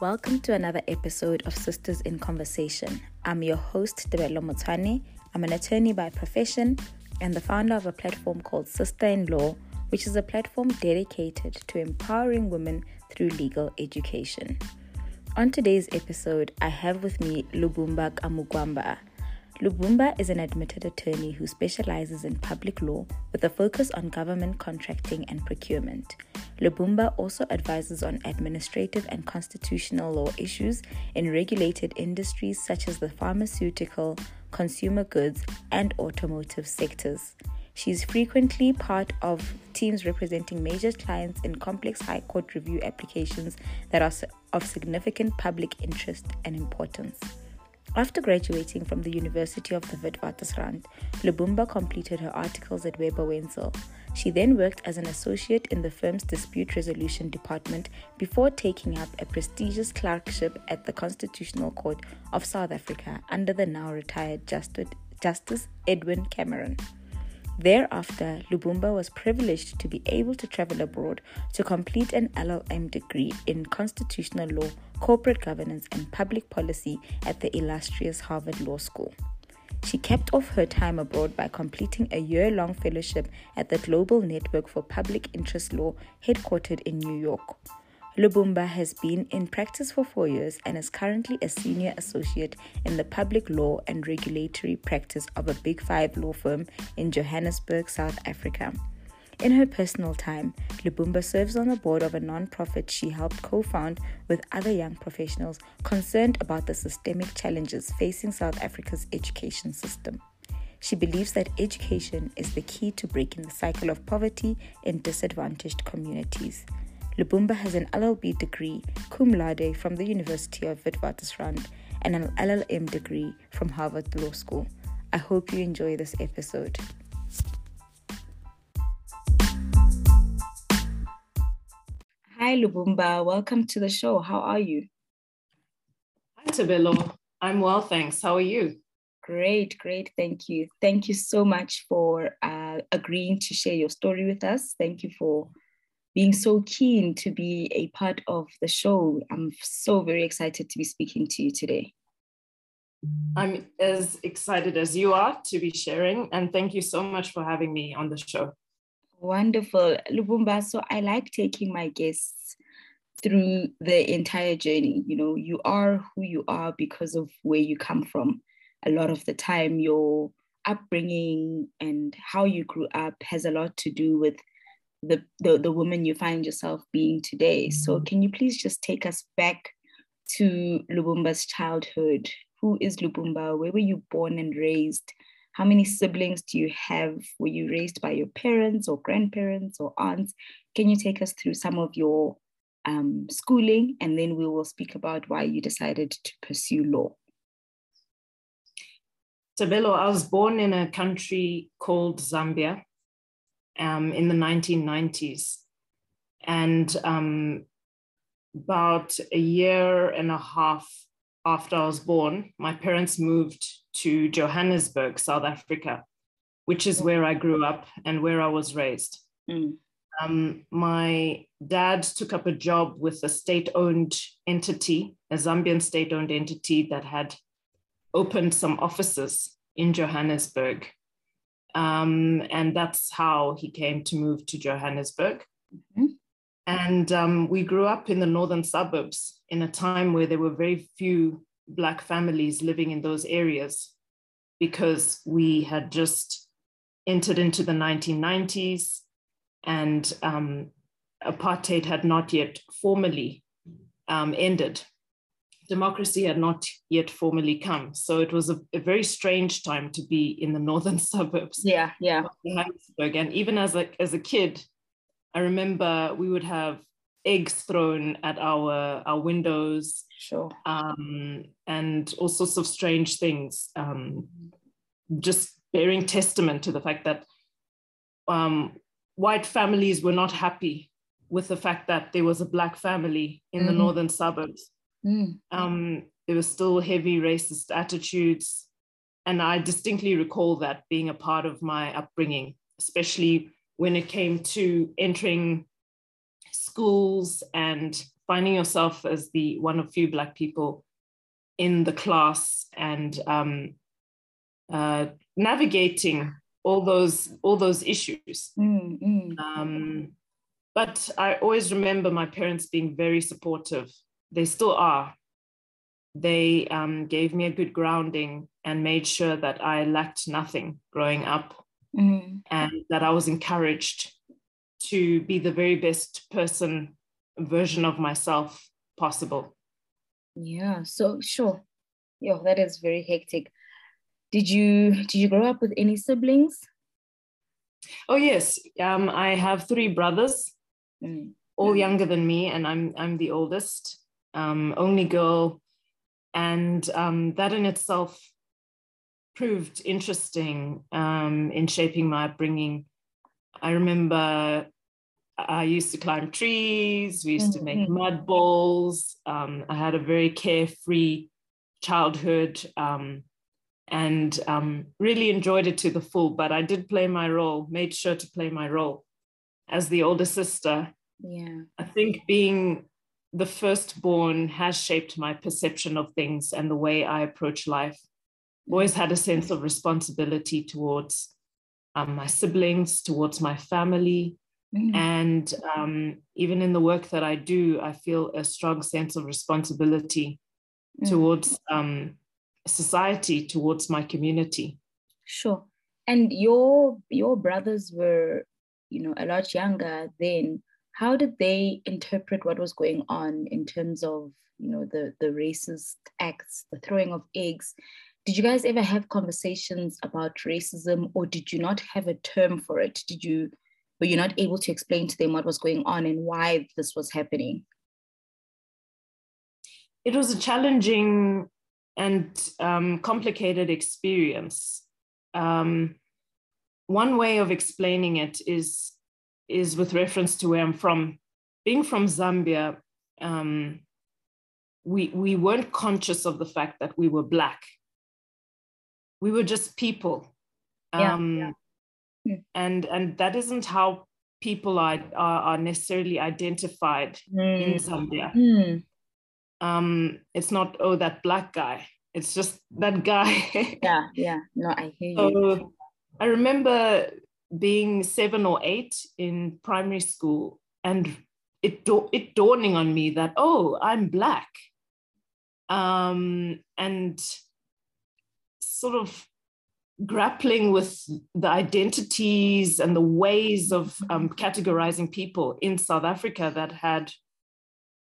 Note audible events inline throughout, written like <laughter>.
Welcome to another episode of Sisters in Conversation. I'm your host, Debelo Mutwane. I'm an attorney by profession and the founder of a platform called Sister in Law, which is a platform dedicated to empowering women through legal education. On today's episode, I have with me Lubumba Kamugwamba. Lubumba is an admitted attorney who specializes in public law with a focus on government contracting and procurement. Lubumba also advises on administrative and constitutional law issues in regulated industries such as the pharmaceutical, consumer goods, and automotive sectors. She is frequently part of teams representing major clients in complex High Court review applications that are of significant public interest and importance. After graduating from the University of the Witwatersrand, Lubumba completed her articles at Webber Wentzel. She then worked as an associate in the firm's dispute resolution department before taking up a prestigious clerkship at the Constitutional Court of South Africa under the now retired Justice Edwin Cameron. Thereafter, Lubumba was privileged to be able to travel abroad to complete an LLM degree in constitutional law, corporate governance, and public policy at the illustrious Harvard Law School. She kept off her time abroad by completing a year long fellowship at the Global Network for Public Interest Law, headquartered in New York. Lubumba has been in practice for four years and is currently a senior associate in the public law and regulatory practice of a Big Five law firm in Johannesburg, South Africa. In her personal time, Lubumba serves on the board of a non-profit she helped co-found with other young professionals concerned about the systemic challenges facing South Africa's education system. She believes that education is the key to breaking the cycle of poverty in disadvantaged communities. Lubumba has an LLB degree, cum laude, from the University of Witwatersrand and an LLM degree from Harvard Law School. I hope you enjoy this episode. Hi, Lubumba. Welcome to the show. How are you? Hi, Tabelo. I'm well, thanks. How are you? Great, great. Thank you. Thank you so much for uh, agreeing to share your story with us. Thank you for being so keen to be a part of the show. I'm so very excited to be speaking to you today. I'm as excited as you are to be sharing, and thank you so much for having me on the show. Wonderful. Lubumba, so I like taking my guests through the entire journey. You know, you are who you are because of where you come from. A lot of the time, your upbringing and how you grew up has a lot to do with the, the, the woman you find yourself being today. So mm-hmm. can you please just take us back to Lubumba's childhood? Who is Lubumba? Where were you born and raised? How many siblings do you have? Were you raised by your parents or grandparents or aunts? Can you take us through some of your um, schooling and then we will speak about why you decided to pursue law? Tabelo, I was born in a country called Zambia um, in the 1990s. And um, about a year and a half after I was born, my parents moved to Johannesburg, South Africa, which is where I grew up and where I was raised. Mm. Um, my dad took up a job with a state owned entity, a Zambian state owned entity that had opened some offices in Johannesburg. Um, and that's how he came to move to Johannesburg. Mm-hmm. And um, we grew up in the northern suburbs in a time where there were very few Black families living in those areas because we had just entered into the 1990s and um, apartheid had not yet formally um, ended democracy had not yet formally come. So it was a, a, very strange time to be in the northern <laughs> suburbs. Yeah, yeah. Of And even as a, as a kid, I remember we would have eggs thrown at our, our windows. Sure. Um, and all sorts of strange things, um, just bearing testament to the fact that um, white families were not happy with the fact that there was a black family in mm-hmm. the northern suburbs Mm. Um, there were still heavy racist attitudes. And I distinctly recall that being a part of my upbringing, especially when it came to entering schools and finding yourself as the one of few Black people in the class and um, uh, navigating all those all those issues. Mm, mm. Um, but I always remember my parents being very supportive. They still are. They um, gave me a good grounding and made sure that I lacked nothing growing up Mm. and that I was encouraged to be the very best person version of myself possible. Yeah, so sure. Yeah, that is very hectic. Did you did you grow up with any siblings? Oh yes, um, I have three brothers, Mm. all younger than me, and I'm I'm the oldest, um, only girl, and um, that in itself proved interesting um, in shaping my upbringing. I remember I used to climb trees. We used to make Mhm. mud balls. Um, I had a very carefree childhood um, and um, really enjoyed it to the full. But I did play my role, made sure to play my role as the older sister. Yeah. I think being the firstborn has shaped my perception of things and the way I approach life. Always had a sense of responsibility towards um, my siblings, towards my family, Mm. and um, even in the work that I do, I feel a strong sense of responsibility Mm. towards um, society, towards my community. Sure. And your your brothers were, you know, a lot younger then. How did they interpret what was going on in terms of, you know, the the racist acts, the throwing of eggs? Did you guys ever have conversations about racism or did you not have a term for it? Did you were you not able to explain to them what was going on and why this was happening? It was a challenging and um, complicated experience. Um, one way of explaining it is is with reference to where I'm from. Being from Zambia, um, we we weren't conscious of the fact that we were black. We were just people, um, yeah. Hmm. and and that isn't how people are are, are necessarily identified in Zambia. Hmm. Um, it's not oh that black guy. It's just that guy. <laughs> Yeah, yeah. No, I hear you. So I remember being seven or eight in primary school and it, it dawning on me that, oh, I'm Black. Um, and sort of grappling with the identities and the ways of um, categorizing people in South Africa that had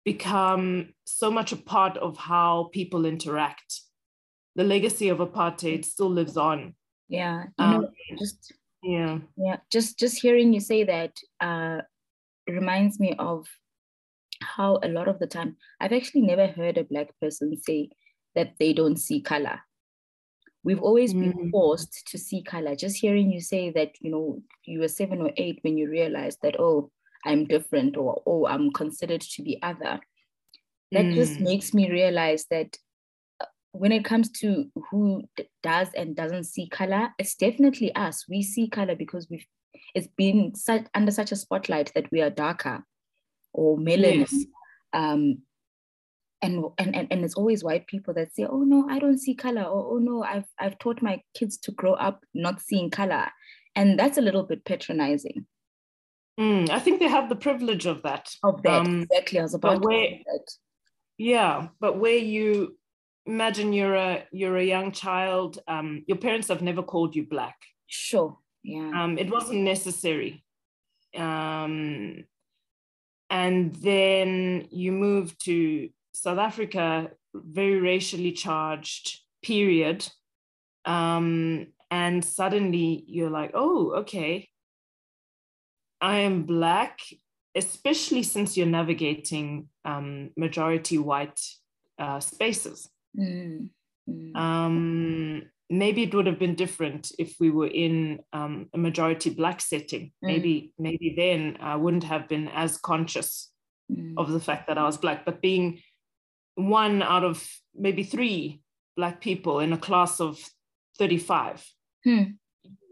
become so much a part of how people interact. The legacy of apartheid still lives on. Yeah. You Um, know, just Yeah. Yeah, just just hearing you say that uh, reminds me of how a lot of the time I've actually never heard a black person say that they don't see color. We've always been Mm. forced to see color. Just hearing you say that, you know, you were seven or eight when you realized that, oh, I'm different or oh, I'm considered to be other. That just Mm. makes me realize that uh, when it comes to who d- does and doesn't see color, it's definitely us. We see color because we've it's been such under such a spotlight that we are darker or melanin. Yes. Um, and, and and and it's always white people that say, "Oh no, I don't see color," or "Oh no, I've I've taught my kids to grow up not seeing color," and that's a little bit patronizing. Mm, I think they have the privilege of that. Of that, Um, exactly. I was about to where- that. Yeah, but where you imagine you're a you're a young child, um, your parents have never called you black. Sure. Yeah. Um, it wasn't necessary. Um, and then you move to South Africa, very racially charged period. Um, and suddenly you're like, oh, okay, I am Black, especially since you're navigating um, majority white uh, spaces. Mm, mm. Um, maybe it would have been different if we were in um, a majority black setting. Mm. Maybe maybe then I wouldn't have been as conscious Mm. of the fact that I was black. But being one out of maybe three black people in a class of 35, Hmm.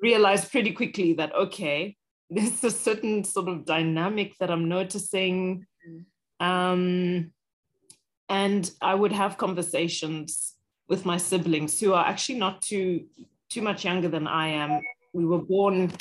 realized pretty quickly that okay, <laughs> there's a certain sort of dynamic that I'm noticing. Mm. Um, and I would have conversations with my siblings who are actually not too too much younger than I am. We were born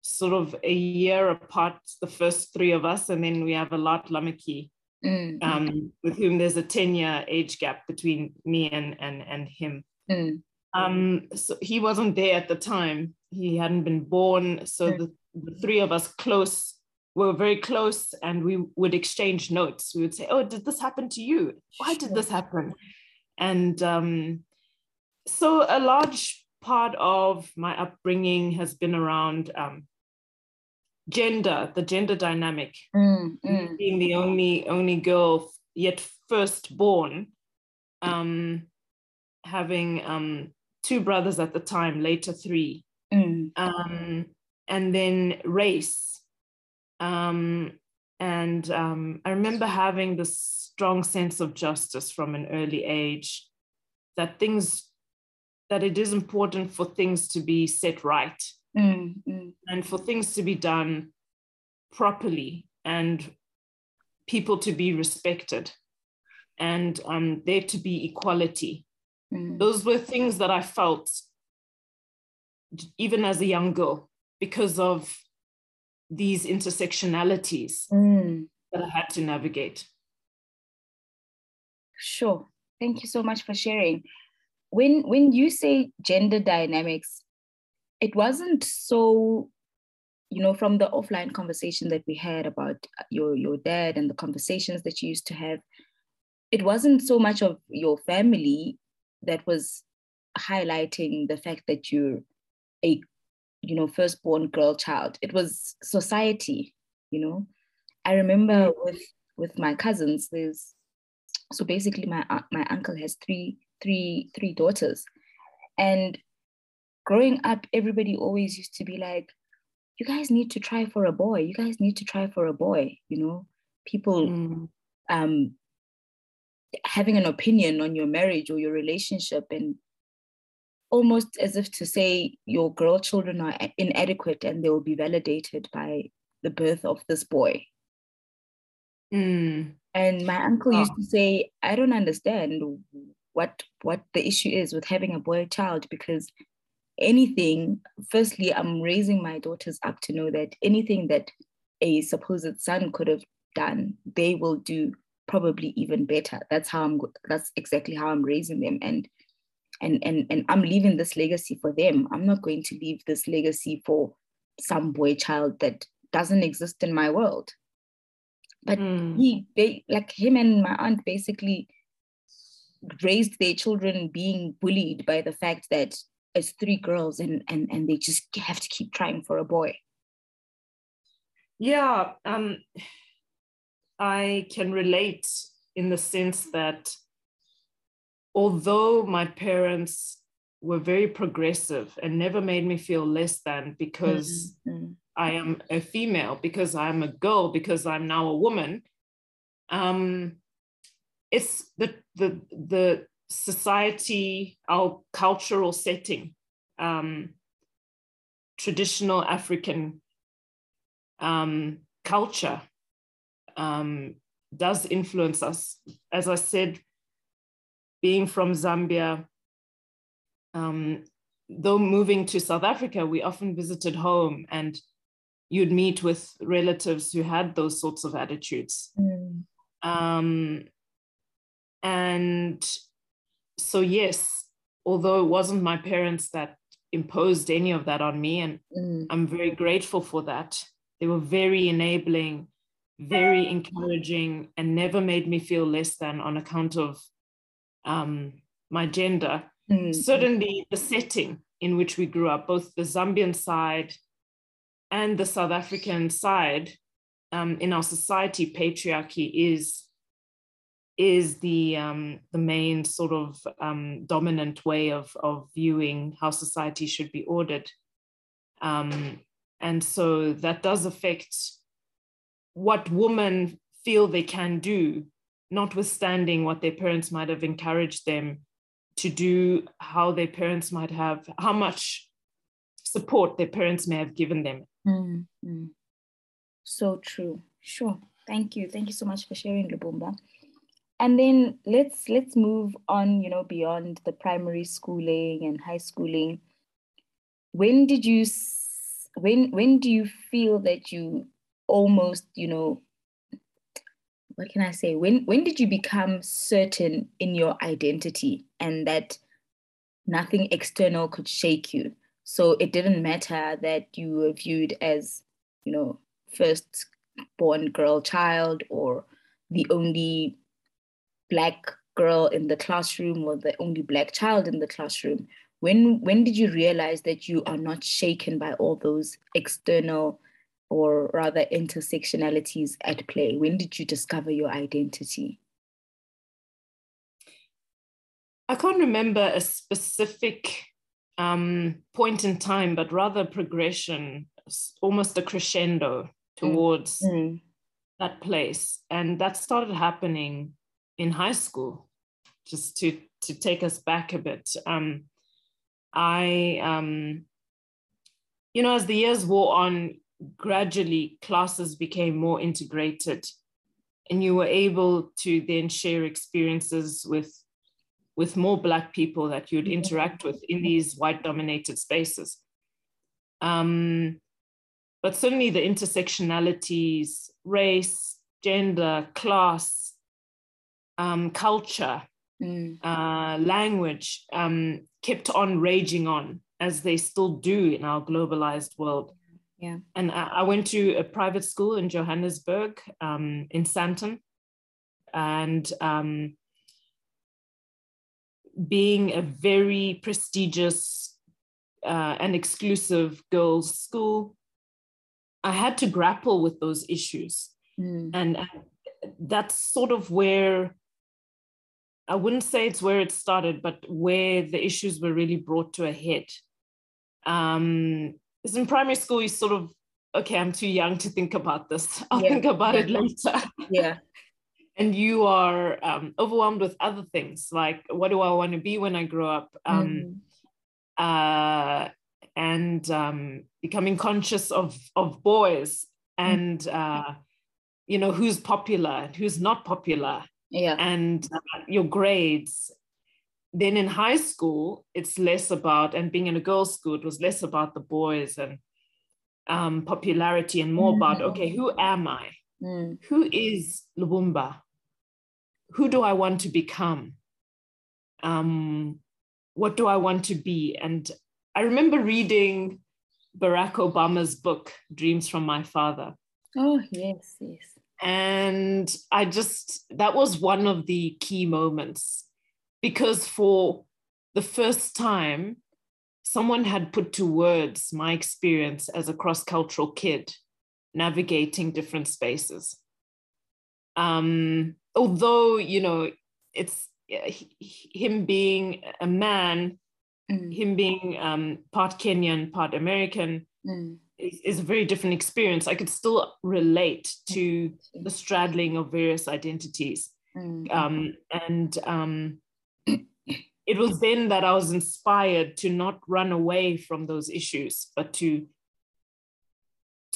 sort of a year apart, the first three of us, and then we have a lot Lamaki, mm. um, with whom there's a 10 year age gap between me and and and him. Mm. Um, so he wasn't there at the time. He hadn't been born. So mm. the, the three of us close were very close and we would exchange notes. We would say, Oh, did this happen to you? Why did this happen? And um, so a large part of my upbringing has been around um, gender, the gender dynamic, mm, mm. being the only only girl yet firstborn, um, having um, two brothers at the time, later three, mm. um, and then race. Um, and um, I remember having this strong sense of justice from an early age that things, that it is important for things to be set right mm, mm. and for things to be done properly and people to be respected and um, there to be equality Mm. Those were things that I felt even as a young girl because of these intersectionalities mm. that I had to navigate. Sure. Thank you so much for sharing. When when you say gender dynamics, it wasn't so you know from the offline conversation that we had about uh, your your dad and the conversations that you used to have it wasn't so much of your family that was highlighting the fact that you're a you know firstborn girl child. It was society you know. I remember mm-hmm. with with my cousins there's so basically my uh, my uncle has three three three daughters. And growing up everybody always used to be like you guys need to try for a boy you guys need to try for a boy you know people mm. um having an opinion on your marriage or your relationship and almost as if to say your girl children are inadequate and they will be validated by the birth of this boy. Mm. And my uncle oh. used to say, I don't understand what what the issue is with having a boy child because anything, firstly, I'm raising my daughters up to know that anything that a supposed son could have done, they will do probably even better. That's how i'm that's exactly how i'm raising them. And and and and i'm leaving this legacy for them. I'm not going to leave this legacy for some boy child that doesn't exist in my world. But mm. he they, like him and my aunt basically raised their children being bullied by the fact that it's three girls and and and they just have to keep trying for a boy yeah um I can relate in the sense that although my parents were very progressive and never made me feel less than because mm-hmm. I am a female, because I'm a girl, because I'm now a woman, um, it's the the the society, our cultural setting, um, traditional African um, culture um, does influence us. As I said, being from Zambia, um, though moving to South Africa, we often visited home and you'd meet with relatives who had those sorts of attitudes. Mm. Um, and so, yes, although it wasn't my parents that imposed any of that on me, and mm. I'm very grateful for that, they were very enabling very encouraging and never made me feel less than on account of um, my gender. Mm-hmm. Certainly, the setting in which we grew up, both the Zambian side and the South African side, um, in our society, patriarchy is is the um, the main sort of um, dominant way of of viewing how society should be ordered, um, and so that does affect what women feel they can do, notwithstanding what their parents might have encouraged them to do, how their parents might have, how much support their parents may have given them. Mm-hmm. So true. Sure. Thank you. Thank you so much for sharing, Lubumba. And then let's let's move on, you know, beyond the primary schooling and high schooling. When did you when when do you feel that you almost, you know, what can I say? When when did you become certain in your identity and that nothing external could shake you? So it didn't matter that you were viewed as, you know, first born girl child or the only black girl in the classroom or the only black child in the classroom. When when did you realize that you are not shaken by all those external or rather intersectionalities at play? When did you discover your identity? I can't remember a specific um, point in time, but rather progression, almost a crescendo mm. towards mm. that place. And that started happening in high school, just to, to take us back a bit. Um, I, um, you know, as the years wore on, gradually classes became more integrated and you were able to then share experiences with with more black people that you'd interact with in these white dominated spaces um, but certainly the intersectionalities race gender class um, culture mm. uh, language um, kept on raging on as they still do in our globalized world yeah. And I, I went to a private school in Johannesburg, um, in Sandton. And um, being a very prestigious uh, and exclusive girls' school, I had to grapple with those issues. Mm. And, and that's sort of where I wouldn't say it's where it started, but where the issues were really brought to a head. Um, because in primary school you sort of okay i'm too young to think about this <laughs> i'll yeah. think about yeah. it later yeah <laughs> and you are um, overwhelmed with other things like what do i want to be when i grow up um, mm. uh, and um, becoming conscious of of boys and mm. uh, you know who's popular and who's not popular yeah and uh, your grades then in high school, it's less about, and being in a girls' school, it was less about the boys and um, popularity and more mm. about, okay, who am I? Mm. Who is Lubumba? Who do I want to become? Um, what do I want to be? And I remember reading Barack Obama's book, Dreams from My Father. Oh, yes, yes. And I just, that was one of the key moments because for the first time, someone had put to words my experience as a cross cultural kid navigating different spaces. Um, although, you know, it's him being a man, mm. him being um, part Kenyan, part American, mm. Is, is, a very different experience. I could still relate to the straddling of various identities. Mm. Um, and um, <clears throat> it was then that I was inspired to not run away from those issues, but to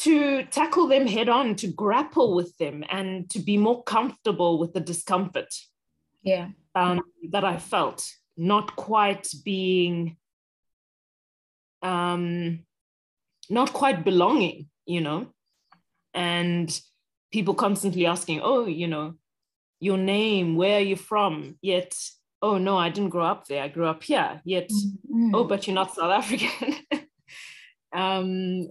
to tackle them head on, to grapple with them, and to be more comfortable with the discomfort. Yeah. Um, that I felt, not quite being, um, not quite belonging, you know, and people constantly asking, "Oh, you know, your name, where are you from?" Yet oh no i didn't grow up there. I grew up here. Yet mm-hmm. oh but you're not south african. <laughs> Um,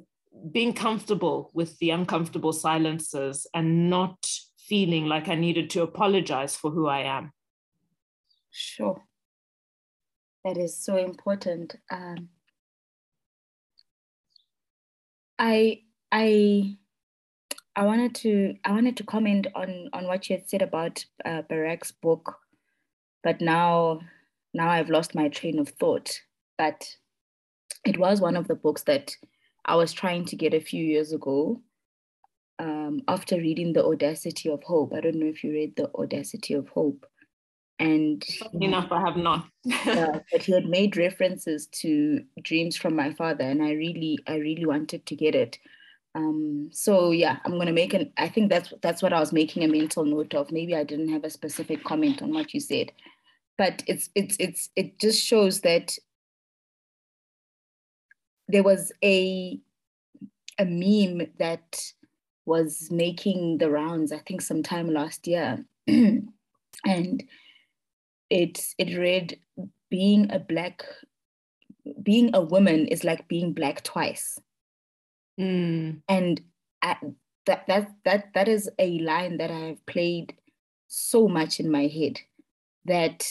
being comfortable with the uncomfortable silences and not feeling like i needed to apologize for who i am. Sure. That is so important. Um, i i i wanted to i wanted to comment on on what you had said about uh, barack's book but now now I've lost my train of thought. But it was one of the books that I was trying to get a few years ago um, after reading The Audacity of Hope. I don't know if you read The Audacity of Hope. And enough, I have not. yeah, <laughs> but he had made references to Dreams from My Father, and I really, I really wanted to get it. Um, so yeah, I'm gonna make an. I think that's that's what I was making a mental note of. Maybe I didn't have a specific comment on what you said, but it's it's it's it just shows that there was a a meme that was making the rounds. I think sometime last year, <clears throat> and it it read being a black being a woman is like being black twice Mm. and I, that that that that is a line that I have played so much in my head that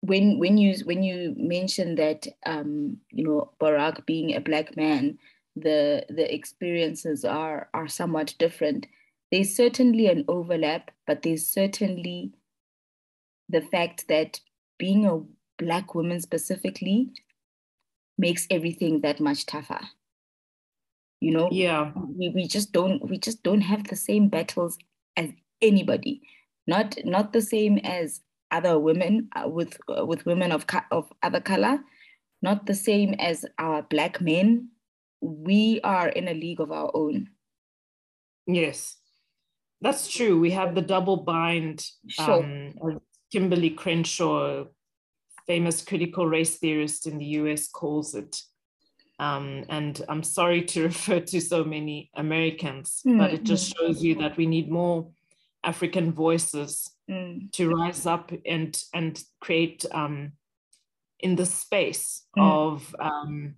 when when you when you mention that um, you know Barack being a black man, the the experiences are are somewhat different. There's certainly an overlap, but there's certainly the fact that being a black woman specifically makes everything that much tougher. You know? Yeah. We, we just don't we just don't have the same battles as anybody. Not not the same as other women uh, with uh, with women of of other color. Not the same as our black men. We are in a league of our own. Yes. That's true. We have the double bind sure. um, Kimberlé Crenshaw famous critical race theorist in the us calls it um, and I'm sorry to <laughs> refer to so many Americans, mm. but it just shows you that we need more African voices mm. to rise up and and create um, in the space mm. of um,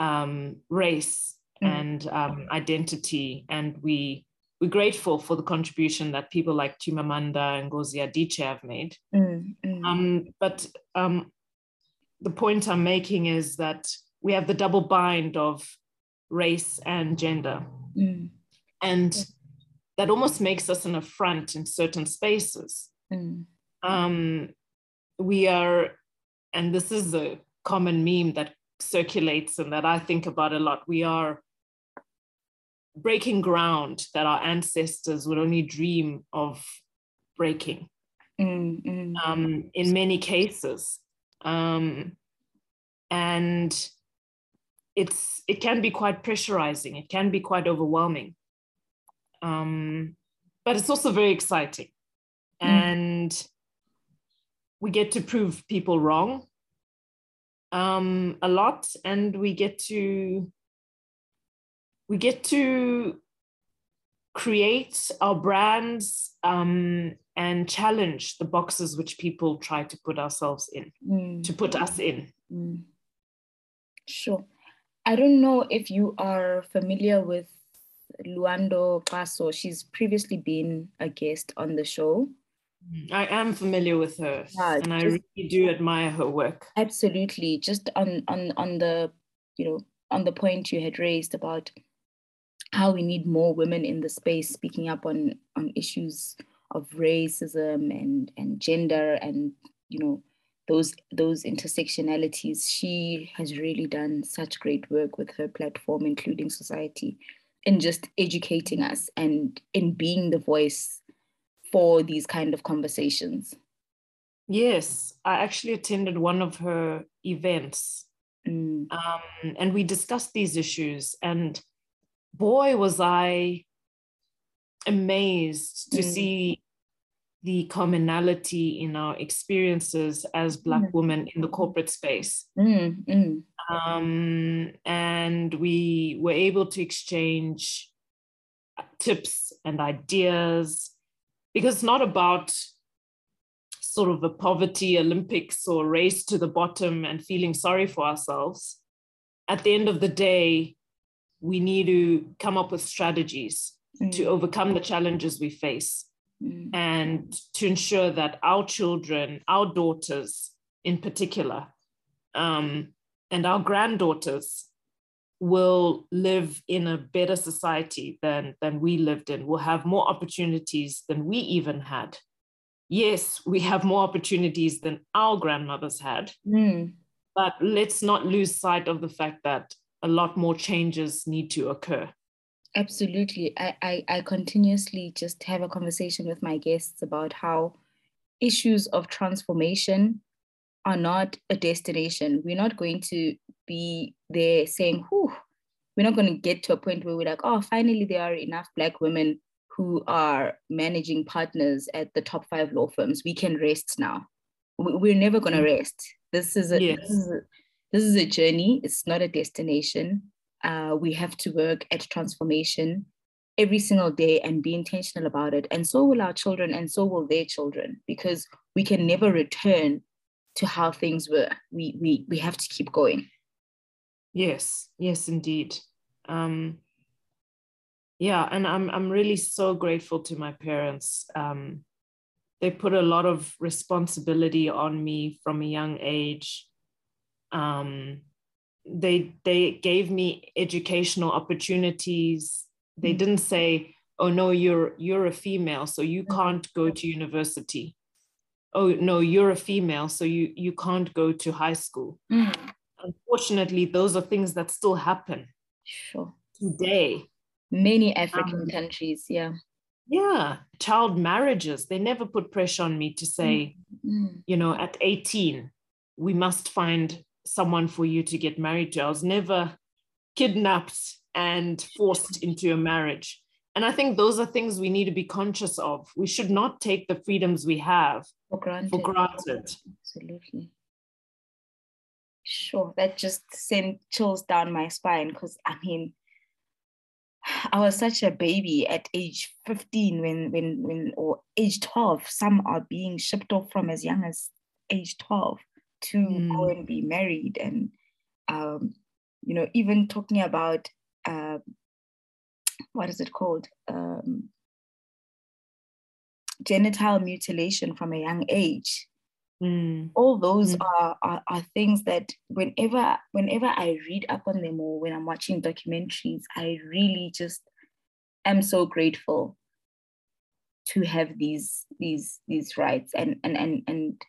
um race Mm. and um, identity. And we we're grateful for the contribution that people like Chimamanda and Ngozi Adichie have made. Mm, um, but the point I'm making is that we have the double bind of race and gender. Mm. And that almost makes us an affront in certain spaces. Mm. Um, we are, and this is a common meme that circulates and that I think about a lot. We are breaking ground that our ancestors would only dream of breaking. Mm, mm. Um, in many cases. Um, and it's it can be quite pressurizing it can be quite overwhelming um, but it's also very exciting mm. and we get to prove people wrong um, a lot and we get to we get to create our brands um, and challenge the boxes which people try to put ourselves in mm. to put us in mm. sure I don't know if you are familiar with Luando Paso. She's previously been a guest on the show. I am familiar with her, yeah, and I really do admire her work. Absolutely, just on on on the you know on the point you had raised about how we need more women in the space speaking up on on issues of racism and and gender and you know those those intersectionalities. She has really done such great work with her platform including society in just educating us and in being the voice for these kind of conversations. Yes i actually attended one of her events. Mm. um, and we discussed these issues and boy was i amazed to mm. see the commonality in our experiences as Black mm. women in the corporate space. Mm, mm. Um, and we were able to exchange tips and ideas because it's not about sort of a poverty Olympics or race to the bottom and feeling sorry for ourselves. At the end of the day, we need to come up with strategies to mm. overcome the challenges we face mm. and to ensure that our children, our daughters in particular, um, and our granddaughters will live in a better society than, than we lived in, will have more opportunities than we even had. Yes, we have more opportunities than our grandmothers had, mm. but let's not lose sight of the fact that a lot more changes need to occur. Absolutely. I, I, I continuously just have a conversation with my guests about how issues of transformation are not a destination. We're not going to be there saying, whew, we're not going to get to a point where we're like, oh, finally there are enough black women who are managing partners at the top five law firms. We can rest now. We're never going to mm. rest. This is a, yes. this is a this is a journey. It's not a destination. Uh, we have to work at transformation every single day and be intentional about it. And so will our children, and so will their children, because we can never return to how things were. We we we have to keep going. Yes, yes, indeed. Um, yeah, and I'm I'm really so grateful to my parents. Um, they put a lot of responsibility on me from a young age. Um, they they gave me educational opportunities. They mm. didn't say, "Oh no, you're you're a female, so you mm. can't go to university." Oh no, you're a female, so you you can't go to high school. Mm. Unfortunately, those are things that still happen. Sure. Today, many African um, countries, yeah. Yeah, child marriages. They never put pressure on me to say, mm. you know, at 18, we must find someone for you to get married to. I was never kidnapped and forced into a marriage. And I think those are things we need to be conscious of. We should not take the freedoms we have for granted. For granted. Absolutely. Sure, that just sent chills down my spine because I mean, I was such a baby at age 15 when when when or age 12. Some are being shipped off from as young as age 12 to mm. go and be married. And um, you know, even talking about uh, what is it called? Um, genital mutilation from a young age. Mm. All those mm. are, are, are things that whenever whenever I read up on them or when I'm watching documentaries, I really just am so grateful to have these these these rights and and and and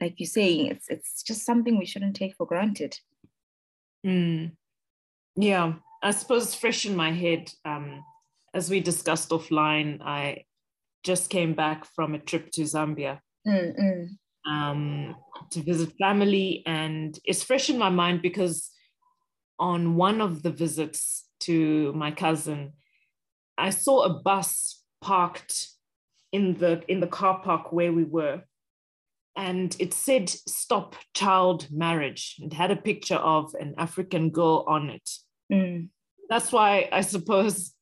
like you're saying, it's it's just something we shouldn't take for granted. Mm. Yeah, I suppose fresh in my head, um, as we discussed offline, I just came back from a trip to Zambia. Mm-mm um, to visit family. And it's fresh in my mind because on one of the visits to my cousin, I saw a bus parked in the in the car park where we were and it said stop child marriage it had a picture of an african girl on it mm. that's why i suppose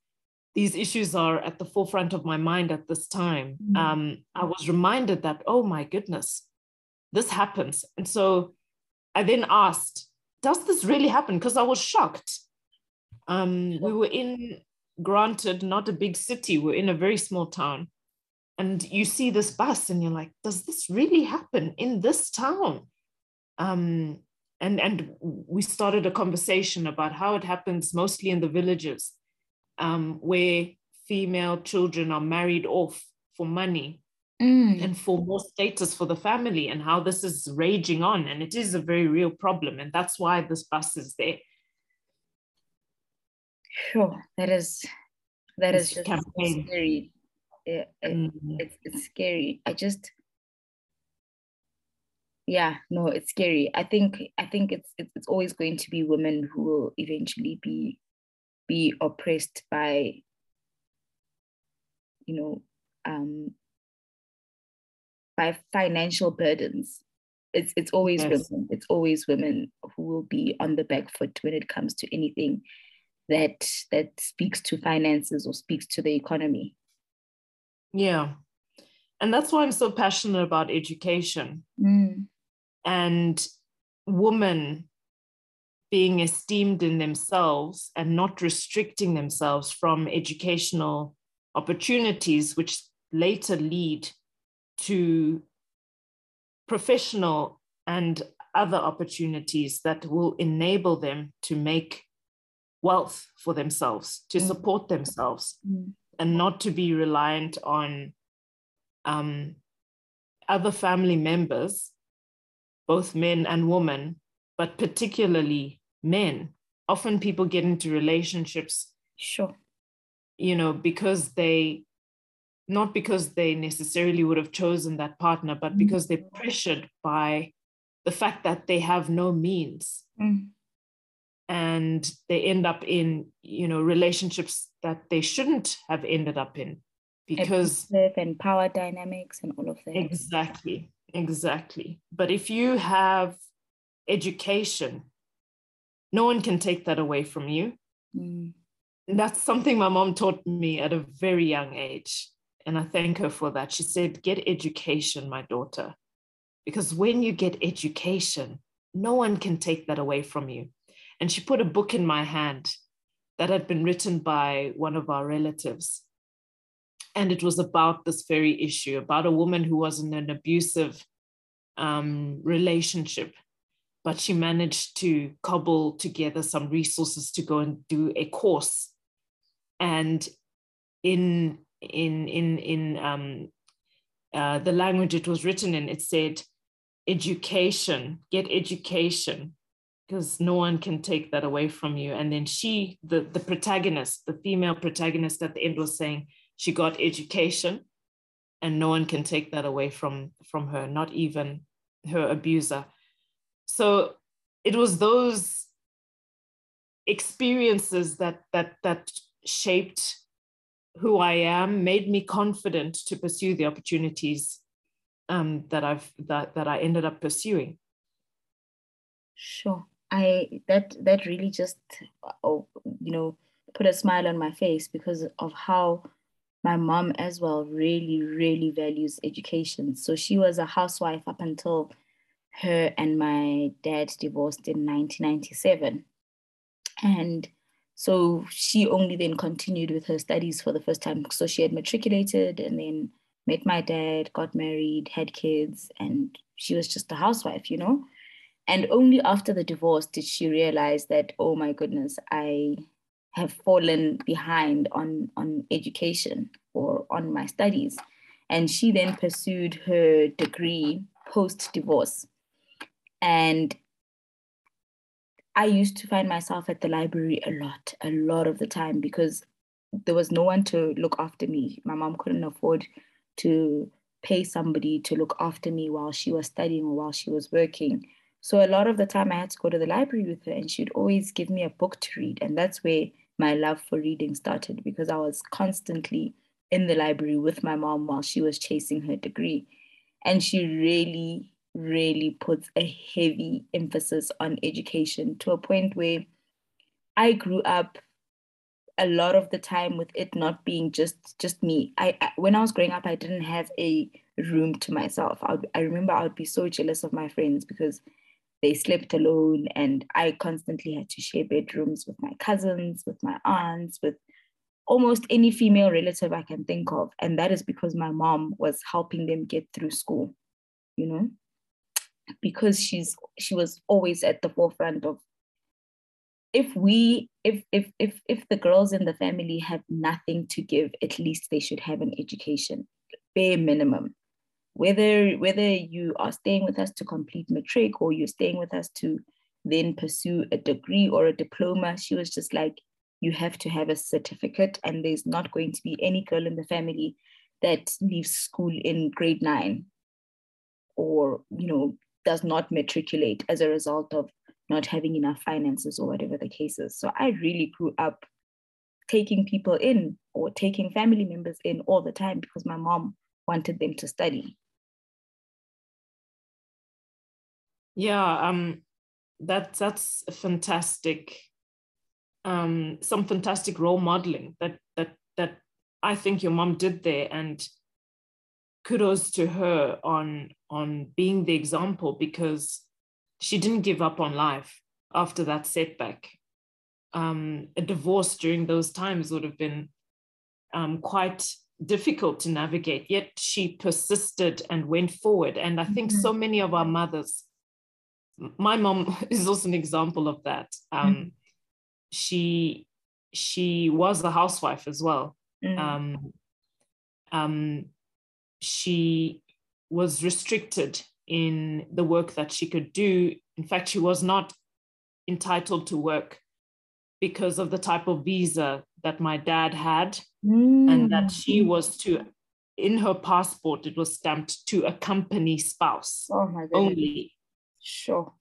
these issues are at the forefront of my mind at this time mm. um, i was reminded that oh my goodness this happens. And so I then asked, does this really happen? Because I was shocked. Um, we were in, granted, not a big city, we're in a very small town. And you see this bus and you're like, does this really happen in this town? Um, and, and we started a conversation about how it happens mostly in the villages um, where female children are married off for money mm. and for more status for the family and how this is raging on. And it is a very real problem. And that's why this bus is there. Sure, that is that is just campaign. scary. It, it, mm. it's, it's scary. I just yeah no it's scary i think i think it's it's always going to be women who will eventually be be oppressed by you know um by financial burdens. It's it's always yes. women. It's always women who will be on the back foot when it comes to anything that that speaks to finances or speaks to the economy. Yeah. And that's why I'm so passionate about education. Mm. And women being esteemed in themselves and not restricting themselves from educational opportunities, which later lead to professional and other opportunities that will enable them to make wealth for themselves, to mm. support themselves, mm. And not to be reliant on um, other family members, both men and women, but particularly men. Often people get into relationships. Sure. You know, because they not because they necessarily would have chosen that partner, but mm. because they're pressured by the fact that they have no means. Mm. and they end up in you know relationships that they shouldn't have ended up in because and power dynamics and all of that. Exactly exactly. But if you have education no one can take that away from you. Mm. that's something my mom taught me at a very young age and i thank her for that. She said get education my daughter because when you get education no one can take that away from you. And she put a book in my hand that had been written by one of our relatives. And it was about this very issue about a woman who was in an abusive um, relationship, but she managed to cobble together some resources to go and do a course. And in in in in um, uh, the language it was written in, it said, "Education, get education, because no one can take that away from you. And then she, the, the protagonist, the female protagonist at the end was saying she got education and no one can take that away from, from her, not even her abuser. So it was those experiences that that that shaped who I am, made me confident to pursue the opportunities um, that I've that that I ended up pursuing. Sure. I that that really just uh, oh, you know put a smile on my face because of how my mom as well really really values education. So she was a housewife up until her and my dad divorced in 1997, and so she only then continued with her studies for the first time. So she had matriculated and then met my dad, got married, had kids, and she was just a housewife, you know. And only after the divorce did she realize that, oh my goodness, I have fallen behind on, on education or on my studies. And she then pursued her degree post divorce. And I used to find myself at the library a lot, a lot of the time because there was no one to look after me. My mom couldn't afford to pay somebody to look after me while she was studying or while she was working. So a lot of the time I had to go to the library with her and she'd always give me a book to read. And that's where my love for reading started because I was constantly in the library with my mom while she was chasing her degree. And she really, really puts a heavy emphasis on education to a point where I grew up a lot of the time with it not being just just me. I, I when I was growing up, I didn't have a room to myself. I, I remember I would be so jealous of my friends because they slept alone and i constantly had to share bedrooms with my cousins with my aunts with almost any female relative i can think of. And that is because my mom was helping them get through school you know? Because she's she was always at the forefront of if we if if if if the girls in the family have nothing to give at least they should have an education bare minimum whether whether you are staying with us to complete matric or you're staying with us to then pursue a degree or a diploma she was just like you have to have a certificate and there's not going to be any girl in the family that leaves school in grade 9 or you know does not matriculate as a result of not having enough finances or whatever the case is. So i really grew up taking people in or taking family members in all the time because my mom wanted them to study Yeah, um, that that's fantastic. Um, some fantastic role modeling that that that I think your mom did there, and kudos to her on on being the example because she didn't give up on life after that setback. Um, a divorce during those times would have been um, quite difficult to navigate, yet she persisted and went forward. And I think mm-hmm. so many of our mothers my mom <laughs> is also an example of that. Um, mm. She she was a housewife as well. Mm. Um, um, she was restricted in the work that she could do. In fact, she was not entitled to work because of the type of visa that my dad had, mm. and that she was to in her passport it was stamped to accompany spouse oh my only Sure.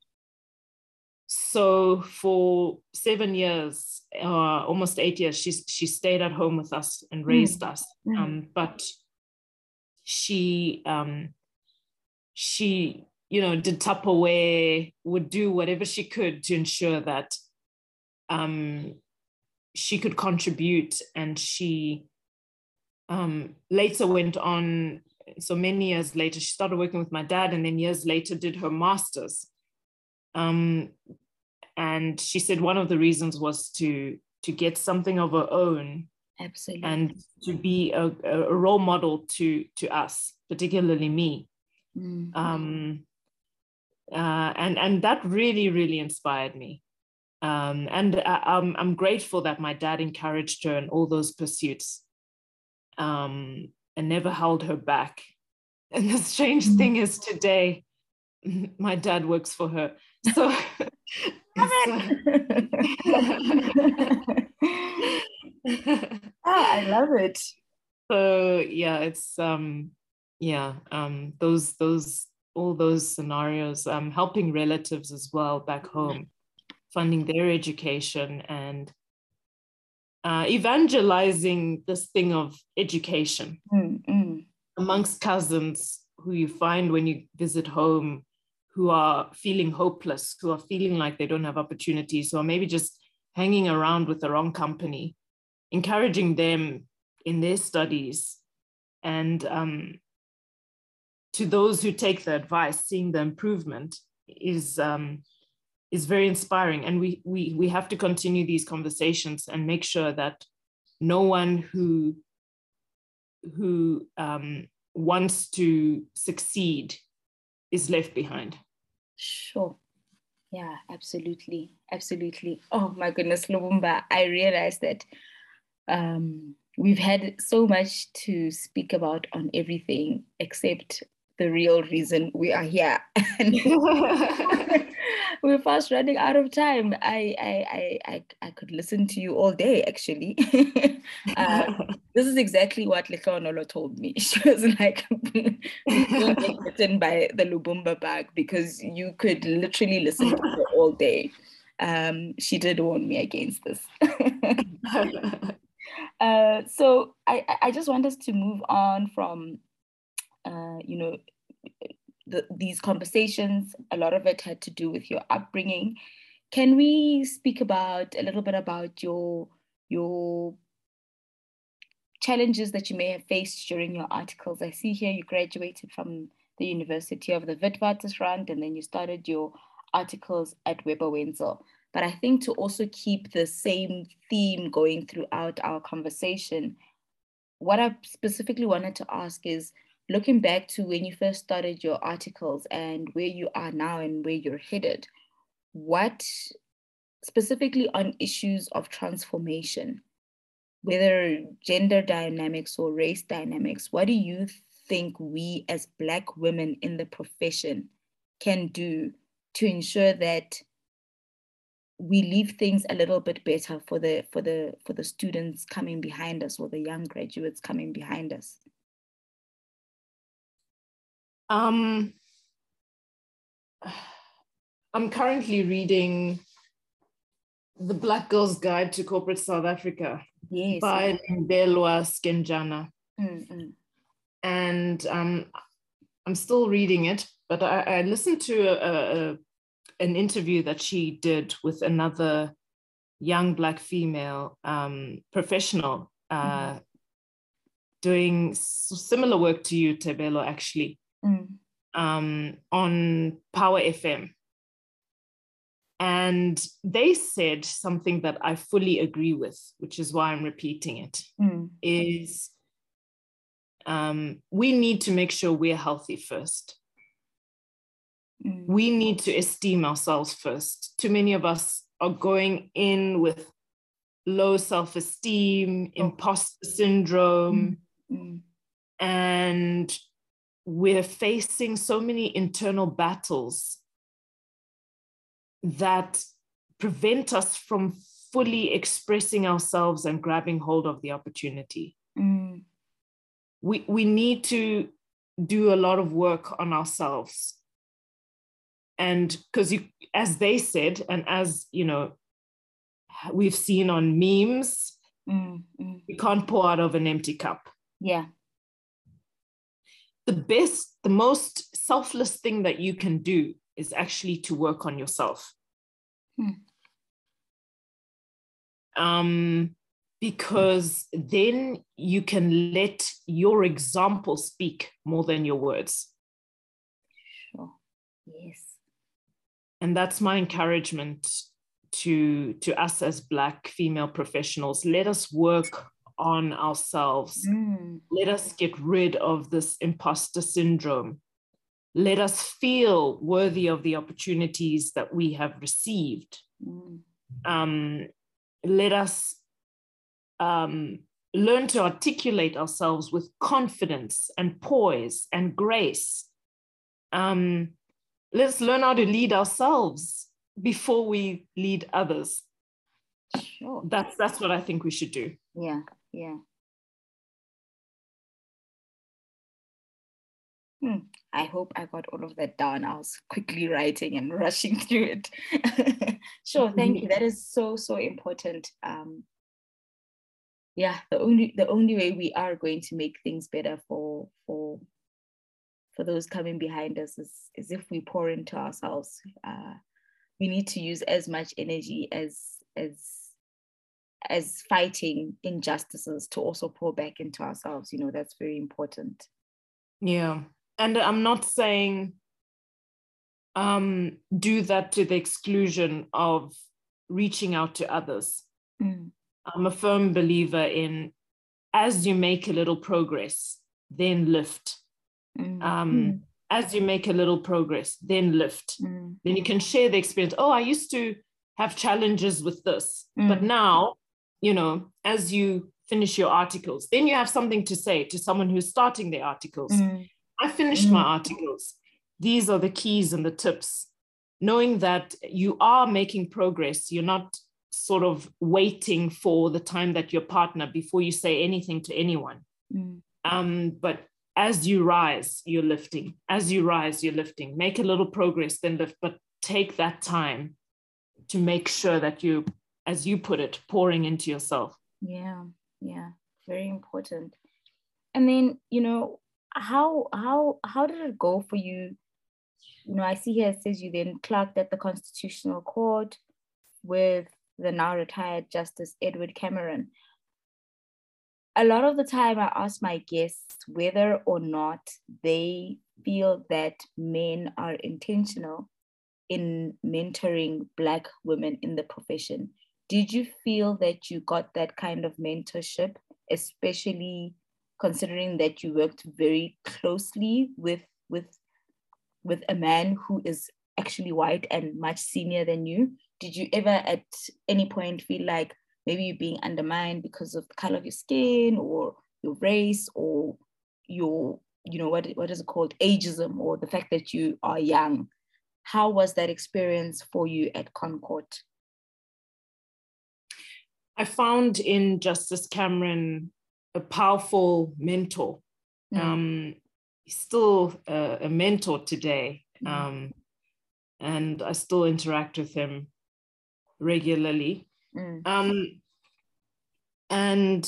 so for seven years, uh, almost eight years, she she stayed at home with us and raised mm. us. Mm. Um, but she um, she you know did Tupperware, would do whatever she could to ensure that um, she could contribute, and she um, later went on. So many years later, she started working with my dad, and then years later did her masters. Um, and she said one of the reasons was to to get something of her own absolutely and to be a, a role model to to us particularly me mm-hmm. um, uh, and and that really really inspired me um, and I, I'm, I'm grateful that my dad encouraged her in all those pursuits um, and never held her back <laughs> and the strange mm-hmm. thing is today <laughs> my dad works for her so <laughs> oh, I love it. So yeah, it's um yeah, um those those all those scenarios, um helping relatives as well back home, funding their education and uh, evangelizing this thing of education mm, amongst cousins who you find when you visit home who are feeling hopeless, who are feeling like they don't have opportunities, or maybe just hanging around with the wrong company, encouraging them in their studies. And um, to those who take the advice, seeing the improvement is, um, is very inspiring. And we, we, we have to continue these conversations and make sure that no one who, who um, wants to succeed is left behind. Sure. Yeah, absolutely. Absolutely. Oh my goodness, Lubumba, I realized that um, we've had so much to speak about on everything except the real reason we are here. <laughs> <laughs> <laughs> we're fast running out of time. I I I I, I could listen to you all day actually. <laughs> uh, <laughs> this is exactly what Lekonolo told me. <laughs> She was like, "Don't get bitten by the Lubumba bug because you could literally listen to her all day." Um, she did warn me against this. uh, so I I just want us to move on from, uh, you know, the, these conversations, a lot of it had to do with your upbringing. Can we speak about a little bit about your your challenges that you may have faced during your articles? I see here you graduated from the University of the Witwatersrand and then you started your articles at Webber Wentzel. But I think to also keep the same theme going throughout our conversation, what I specifically wanted to ask is looking back to when you first started your articles and where you are now and where you're headed, what specifically on issues of transformation, whether gender dynamics or race dynamics, what do you think we as Black women in the profession can do to ensure that we leave things a little bit better for the for the for the students coming behind us or the young graduates coming behind us um, I'm currently reading The Black Girl's Guide to Corporate South Africa yes. by Mbali Sikakana. Mm-hmm. And um, I'm still reading it, but I, I listened to a, a, an interview that she did with another young Black female um, professional uh, mm-hmm. doing similar work to you, Tebelo, actually mm. um, on Power FM. And they said something that I fully agree with, which is why I'm repeating it. Mm. Is um, we need to make sure we're healthy first. Mm. We need to esteem ourselves first. Too many of us are going in with low self esteem, oh. imposter syndrome, mm. mm. and we're facing so many internal battles that prevent us from fully expressing ourselves and grabbing hold of the opportunity. Mm. We, we need to do a lot of work on ourselves and because you as they said and as you know we've seen on memes Mm, mm. you can't pour out of an empty cup Yeah. The best the most selfless thing that you can do is actually to work on yourself Hmm. um because then you can let your example speak more than your words Sure. Yes. and that's my encouragement to to us as black female professionals let us work on ourselves Mm, let us get rid of this imposter syndrome let us feel worthy of the opportunities that we have received mm, um, let us um, learn to articulate ourselves with confidence and poise and grace. Um, let's learn how to lead ourselves before we lead others. Sure. That's that's what I think we should do. Yeah. Yeah. Hmm. I hope I got all of that down. I was quickly writing and <laughs> rushing through it. <laughs> sure, thank you. That is so so important. Um, yeah, the only the only way we are going to make things better for for for those coming behind us is is if we pour into ourselves. Uh, we need to use as much energy as as as fighting injustices to also pour back into ourselves. You know, that's very important. Yeah. And I'm not saying um, do that to the exclusion of reaching out to others. Mm, I'm a firm believer in as you make a little progress, then lift. mm, Um, As you make a little progress, then lift. mm, Then you can share the experience. Oh, I used to have challenges with this, but Mm. now, you know, as you finish your articles, then you have something to say to someone who's starting their articles. mm, I finished my Mm. articles. These are the keys and the tips. Knowing that you are making progress, you're not sort of waiting for the time that your partner before you say anything to anyone. mm. Um, but as you rise, you're lifting. As you rise, you're lifting. Make a little progress, then lift, but take that time to make sure that you, as you put it, pouring into yourself. Yeah, yeah, very important. And then, you know, how how how did it go for you? You know, I see here it says you then clerked at the Constitutional Court with the now retired Justice Edwin Cameron. A lot of the time, I ask my guests whether or not they feel that men are intentional in mentoring Black women in the profession. Did you feel that you got that kind of mentorship, especially considering that you worked very closely with with with a man who is actually white and much senior than you? Did you ever at any point feel like maybe you're being undermined because of the color of your skin or your race or your you know what what is it called? Ageism or the fact that you are young? How was that experience for you at ConCourt I found in Justice Cameron a powerful mentor. Mm. Um, he's still a, a mentor today, Mm. um, and I still interact with him regularly. Mm, Um, and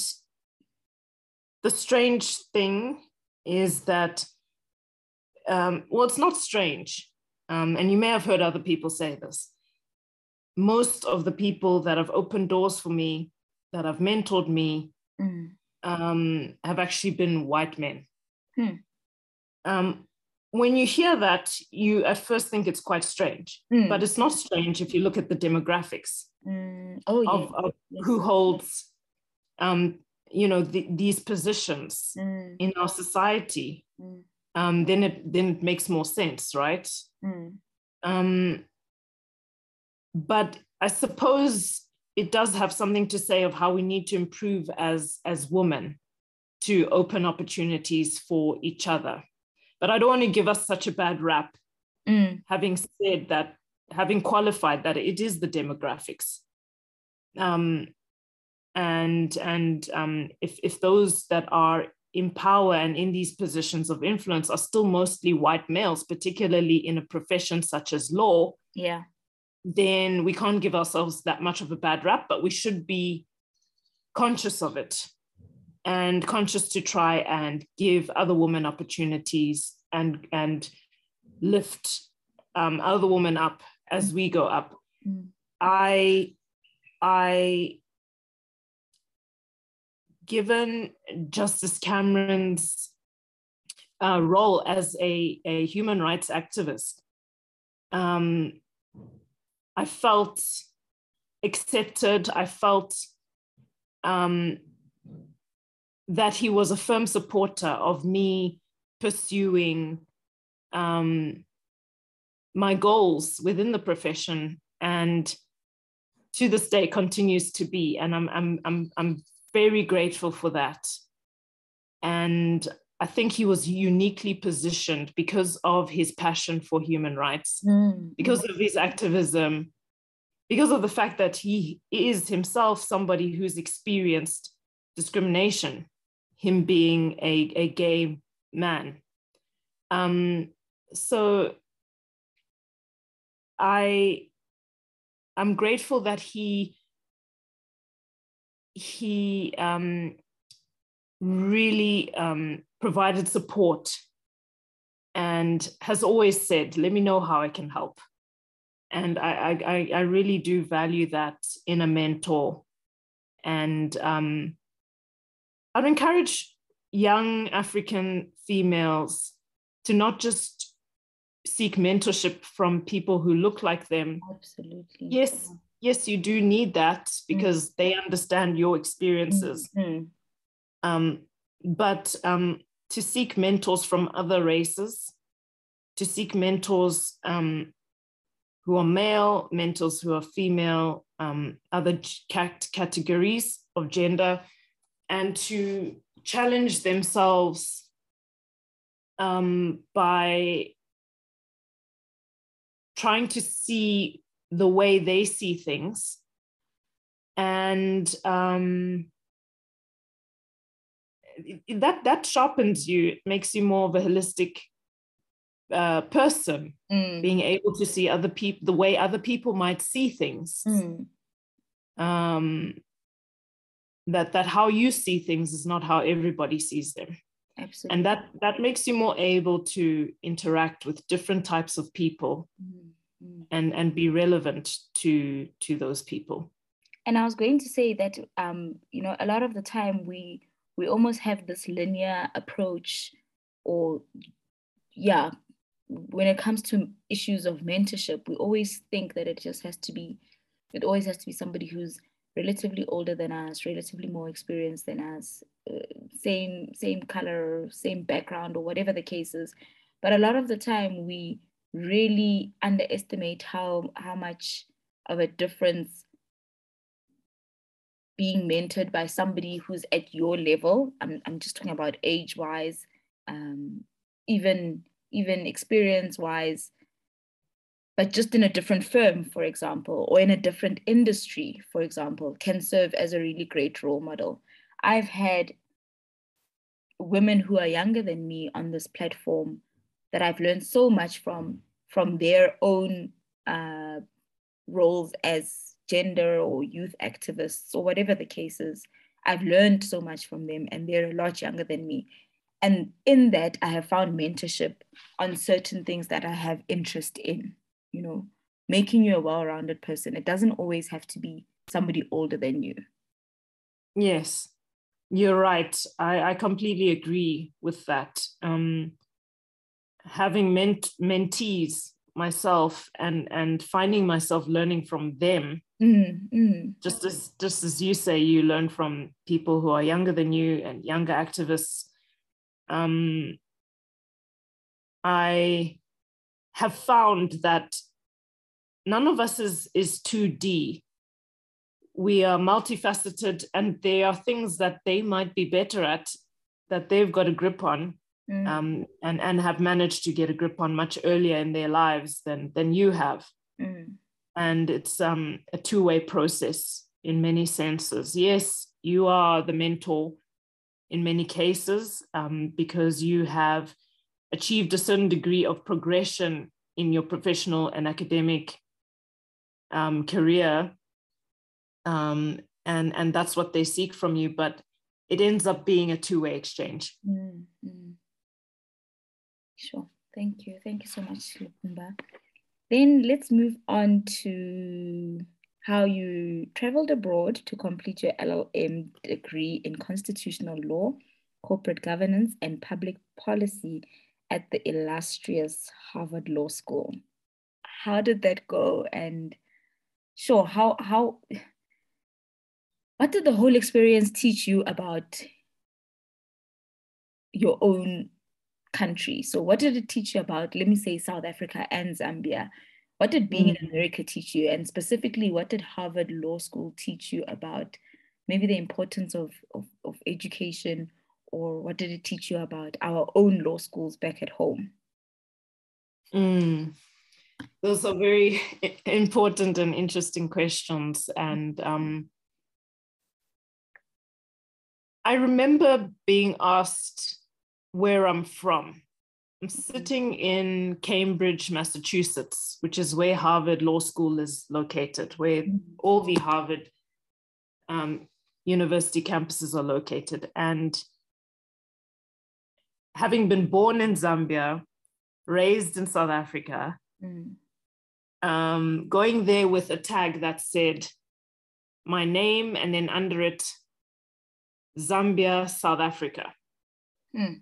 the strange thing is that, um, well, it's not strange, um, and you may have heard other people say this. Most of the people that have opened doors for me, that have mentored me, mm, um, have actually been white men. Hmm. Um, when you hear that, you at first think it's quite strange, mm, but it's not strange if you look at the demographics mm. oh yeah of, of yes. who holds, um, you know, the, these positions Mm, in our society. mm, Um, then it then it makes more sense, right? But I suppose it does have something to say of how we need to improve as as women to open opportunities for each other. But I don't want to give us such a bad rap, mm, having said that, having qualified that it is the demographics. Um, and and um, if if those that are in power and in these positions of influence are still mostly white males, particularly in a profession such as law, yeah, then we can't give ourselves that much of a bad rap, but we should be conscious of it and conscious to try and give other women opportunities and and lift um, other women up as we go up. Mm. I I given Justice Cameron's uh, role as a, a human rights activist, um, I felt accepted. I felt um, that he was a firm supporter of me pursuing um, my goals within the profession and to this day continues to be and I'm, I'm, I'm, I'm very grateful for that and I think he was uniquely positioned because of his passion for human rights, mm. because of his activism, because of the fact that he is himself somebody who's experienced discrimination, him being a, a gay man. Um, so I I'm grateful that he he um, really um, provided support and has always said, "Let me know how I can help." And I I, I really do value that in a mentor, and um, I'd encourage young African females to not just seek mentorship from people who look like them. Absolutely. Yes, yes, you do need that because mm. they understand your experiences. Mm. Um, but um, to seek mentors from other races, to seek mentors um, who are male, mentors who are female, um, other cat- categories of gender, and to challenge themselves um, by trying to see the way they see things. And um, that that sharpens you it makes you more of a holistic uh, person mm. being able to see other people the way other people might see things mm. um, that that how you see things is not how everybody sees them Absolutely. and that that makes you more able to interact with different types of people mm-hmm. and and be relevant to to those people and i was going to say that um you know a lot of the time we we almost have this linear approach or yeah when it comes to issues of mentorship we always think that it just has to be it always has to be somebody who's relatively older than us, relatively more experienced than us, uh, same same color, same background, or whatever the case is. But a lot of the time, we really underestimate how how much of a difference being mentored by somebody who's at your level. I'm I'm just talking about age wise, um, even even experience wise but just in a different firm, for example, or in a different industry, for example, can serve as a really great role model. I've had women who are younger than me on this platform that I've learned so much from from their own uh, roles as gender or youth activists or whatever the case is. I've learned so much from them, and they're a lot younger than me. And in that, I have found mentorship on certain things that I have interest in you know, making you a well rounded person. It doesn't always have to be somebody older than you. Yes, you're right. I, I completely agree with that. Um, having ment- mentees myself and and finding myself learning from them mm, mm. just as just as you say you learn from people who are younger than you and younger activists um i have found that none of us is, is 2D. We are multifaceted, and there are things that they might be better at that they've got a grip on mm. um, and, and have managed to get a grip on much earlier in their lives than, than you have. Mm. And it's um, a two way process in many senses. Yes, you are the mentor in many cases um, because you have achieved a certain degree of progression in your professional and academic um, career um, and and that's what they seek from you but it ends up being a two-way exchange mm-hmm. sure thank you thank you so much Lubumba. Then let's move on to how you traveled abroad to complete your LLM degree in constitutional law, corporate governance, and public policy at the illustrious Harvard Law School. How did that go? And sure, how how what did the whole experience teach you about your own country? So what did it teach you about, let me say South Africa and Zambia? What did being mm. in America teach you? And specifically, what did Harvard Law School teach you about maybe the importance of, of, of education, or what did it teach you about our own law schools back at home? Mm. Those are very <laughs> important and interesting questions. And um, I remember being asked where I'm from. I'm sitting in Cambridge, Massachusetts, which is where Harvard Law School is located, where mm-hmm. all the Harvard um, university campuses are located. And having been born in Zambia, raised in South Africa, mm. um, going there with a tag that said my name and then under it, Zambia, South Africa. Mm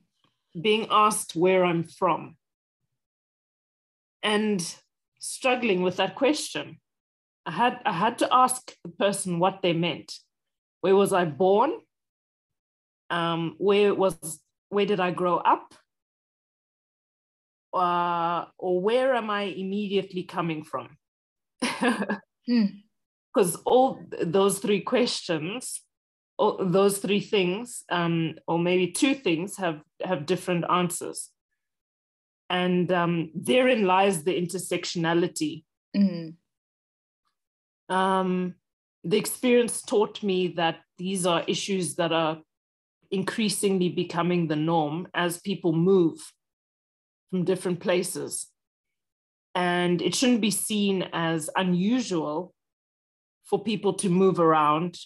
being asked where I'm from and struggling with that question. I had, I had to ask the person what they meant. Where was I born? Um, where was where did I grow up? Uh, or where am I immediately coming from? <laughs> Because hmm. all those three questions those three things, um, or maybe two things, have have different answers, and um, therein lies the intersectionality. Mm. Um, the experience taught me that these are issues that are increasingly becoming the norm as people move from different places. And it shouldn't be seen as unusual for people to move around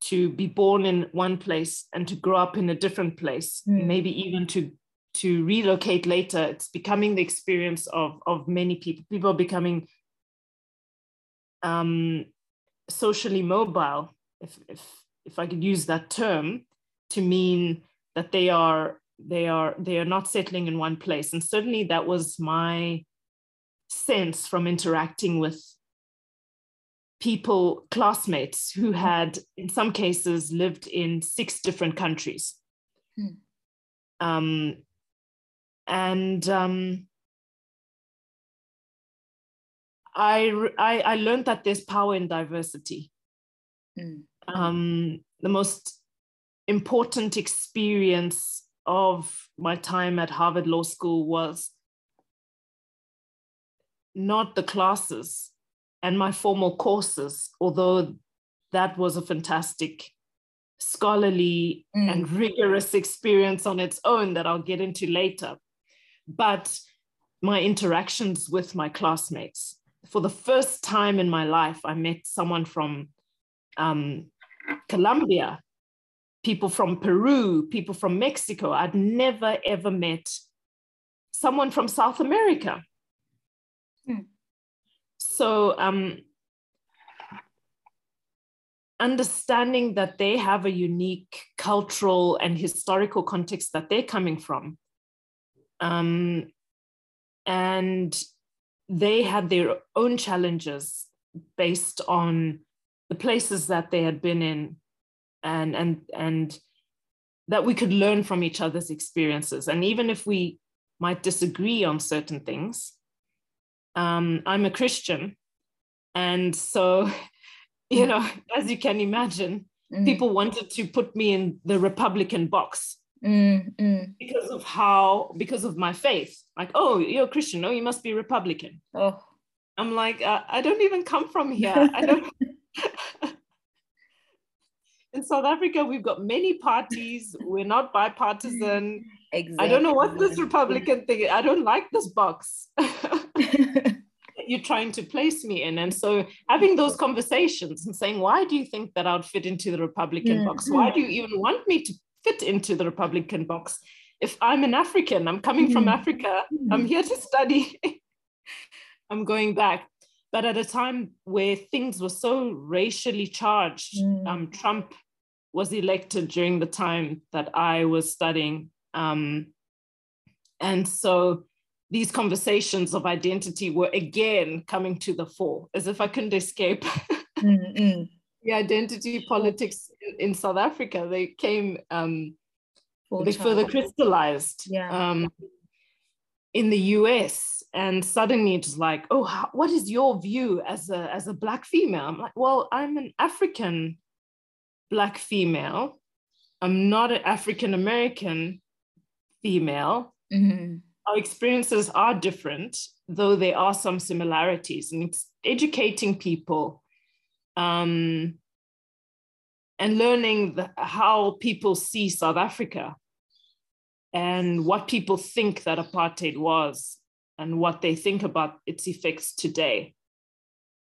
to be born in one place and to grow up in a different place, mm. maybe even to to relocate later. It's becoming the experience of of many people. People are becoming um, socially mobile, if if if I could use that term, to mean that they are they are they are not settling in one place. And certainly that was my sense from interacting with people, classmates who had, in some cases, lived in six different countries. Hmm. Um, and um, I, I, I learned that there's power in diversity. Hmm. Um, the most important experience of my time at Harvard Law School was not the classes, and my formal courses, although that was a fantastic scholarly mm. and rigorous experience on its own that I'll get into later. But my interactions with my classmates. For the first time in my life, I met someone from um, Colombia, people from Peru, people from Mexico. I'd never, ever met someone from South America. Mm. So um, understanding that they have a unique cultural and historical context that they're coming from. Um, and they had their own challenges based on the places that they had been in and and and that we could learn from each other's experiences and even if we might disagree on certain things um, I'm a Christian. And so, <laughs> you know, as you can imagine, mm. people wanted to put me in the Republican box. Mm, mm. Because of how, because of my faith, like, oh, you're a Christian, oh, you must be Republican. Oh, I'm like, uh, I don't even come from here. <laughs> I don't. <laughs> in South Africa, we've got many parties. We're not bipartisan. Exactly. I don't know what this Republican thing. I don't like this box. You're trying to place me in. And so having those conversations and saying, why do you think that I'd fit into the Republican mm-hmm. box? Why do you even want me to fit into the Republican box? If I'm an African, I'm coming mm-hmm. from Africa, I'm here to study, <laughs> I'm going back. But at a time where things were so racially charged, mm. um, Trump was elected during the time that I was studying. Um, and so these conversations of identity were again coming to the fore, as if I couldn't escape <laughs> mm the identity politics in South Africa. They came, um, they further crystallized yeah. um, in the US. And suddenly it's like, oh, how, what is your view as a, as a Black female? I'm like, well, I'm an African Black female. I'm not an African American female. Mm-hmm our experiences are different, though there are some similarities. And it's educating people um, and learning the, how people see South Africa and what people think that apartheid was and what they think about its effects today.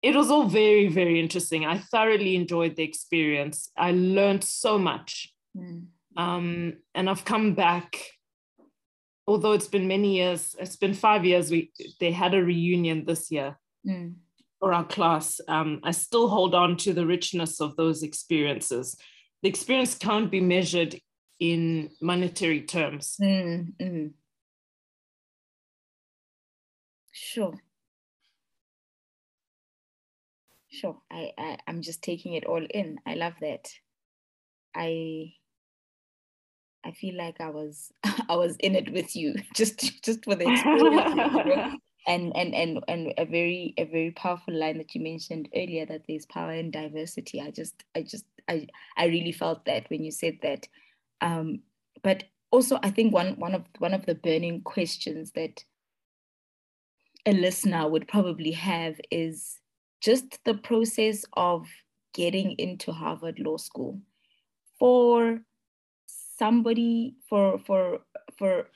It was all very, very interesting. I thoroughly enjoyed the experience. I learned so much. Mm. Um, and I've come back although it's been many years, it's been five years, we they had a reunion this year mm. for our class. Um, I still hold on to the richness of those experiences. The experience can't be measured in monetary terms. Mm, mm. Sure. Sure. I, I I'm just taking it all in. I love that. I I feel like I was <laughs> I was in it with you <laughs> just just for the experience. <laughs> and and and and a very a very powerful line that you mentioned earlier that there's power in diversity. I just I just I I really felt that when you said that. Um, but also I think one one of one of the burning questions that a listener would probably have is just the process of getting into Harvard Law School for somebody for for for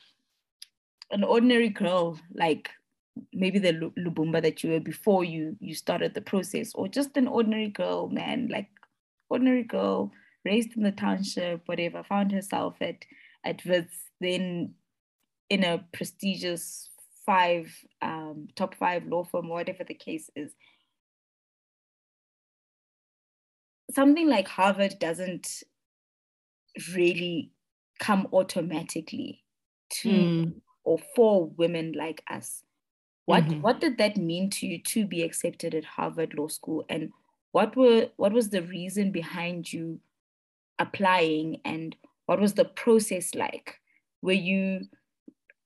an ordinary girl like maybe the lubumba that you were before you you started the process or just an ordinary girl man like ordinary girl raised in the township whatever found herself at at Wits then in a prestigious five um, top five law firm whatever the case is. Something like harvard doesn't really come automatically to mm. or for women like us. What mm-hmm. what did that mean to you to be accepted at Harvard Law School and what were what was the reason behind you applying and what was the process like? Were you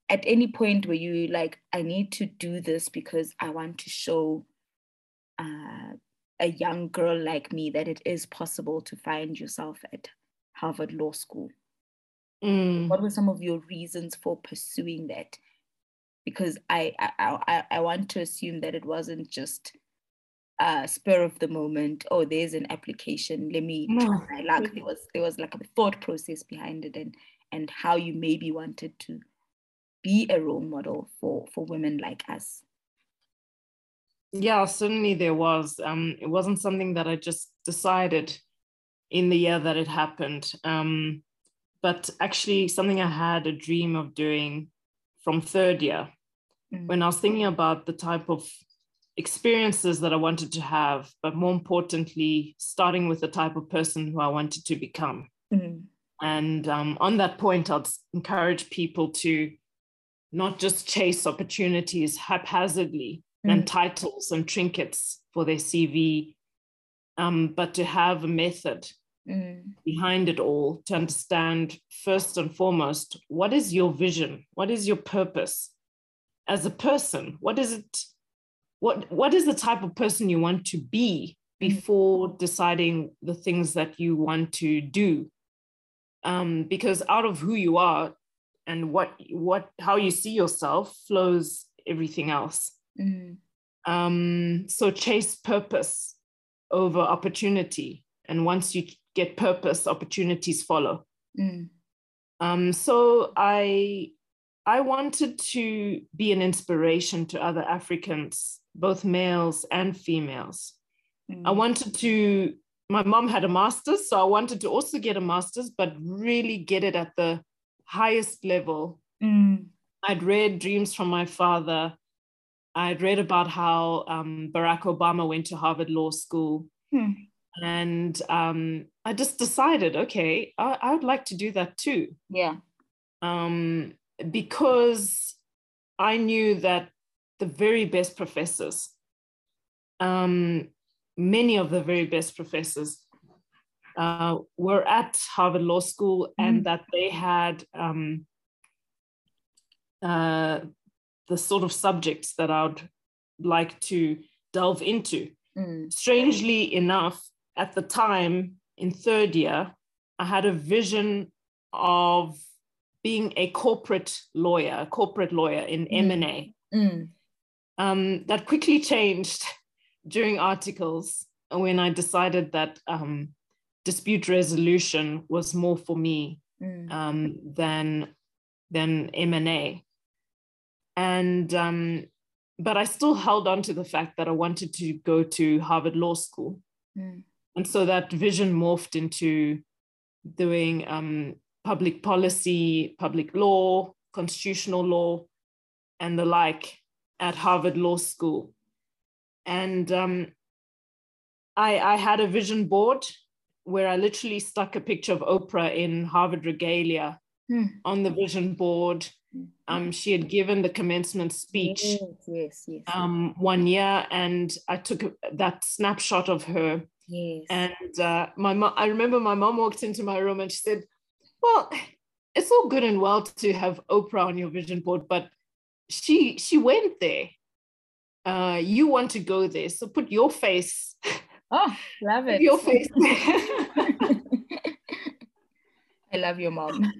at any point were you like I need to do this because I want to show uh, a young girl like me that it is possible to find yourself at Harvard Law School? Mm. What were some of your reasons for pursuing that? Because I I, I, I want to assume that it wasn't just a spur of the moment. Oh, there's an application. Let me no. try my luck. There was there was like a thought process behind it, and and how you maybe wanted to be a role model for for women like us. Yeah, certainly there was. Um, it wasn't something that I just decided in the year that it happened. Um, but actually, something I had a dream of doing from third year mm. when I was thinking about the type of experiences that I wanted to have, but more importantly, starting with the type of person who I wanted to become. Mm. And um, on that point, I'd encourage people to not just chase opportunities haphazardly mm. and titles and trinkets for their CV, um, but to have a method mm. behind it all to understand first and foremost what is your vision what is your purpose as a person what is it what what is the type of person you want to be mm. before deciding the things that you want to do um, because out of who you are and what what how you see yourself flows everything else mm. um, so chase purpose over opportunity and once you get purpose, opportunities follow. Mm. Um, so I I wanted to be an inspiration to other Africans, both males and females. Mm. I wanted to, my mom had a master's, so I wanted to also get a master's, but really get it at the highest level. Mm. I'd read Dreams from My Father. I'd read about how um, Barack Obama went to Harvard Law School. Mm. And um, I just decided, okay, I, I would like to do that too. Yeah. Um, because I knew that the very best professors, um, many of the very best professors, uh, were at Harvard Law School mm. and that they had um, uh, the sort of subjects that I would like to delve into. Mm. Strangely enough, at the time in third year, I had a vision of being a corporate lawyer, a corporate lawyer in mm. M&A. Mm. Um, that quickly <laughs> changed during articles when I decided that um, dispute resolution was more for me mm. um, than than M&A. And um, but I still held on to the fact that I wanted to go to Harvard Law School. Mm. And so that vision morphed into doing um, public policy, public law, constitutional law, and the like at Harvard Law School. And um, I, I had a vision board where I literally stuck a picture of Oprah in Harvard regalia hmm. on the vision board. Um, she had given the commencement speech yes, yes, yes, um, one year, and I took that snapshot of her. Yes. And uh, my mom, I remember my mom walked into my room and she said, well, it's all good and well to have Oprah on your vision board, but she she went there. Uh, you want to go there, so put your face. <laughs> Oh, love it. Your face. <laughs> <laughs> I love your mom.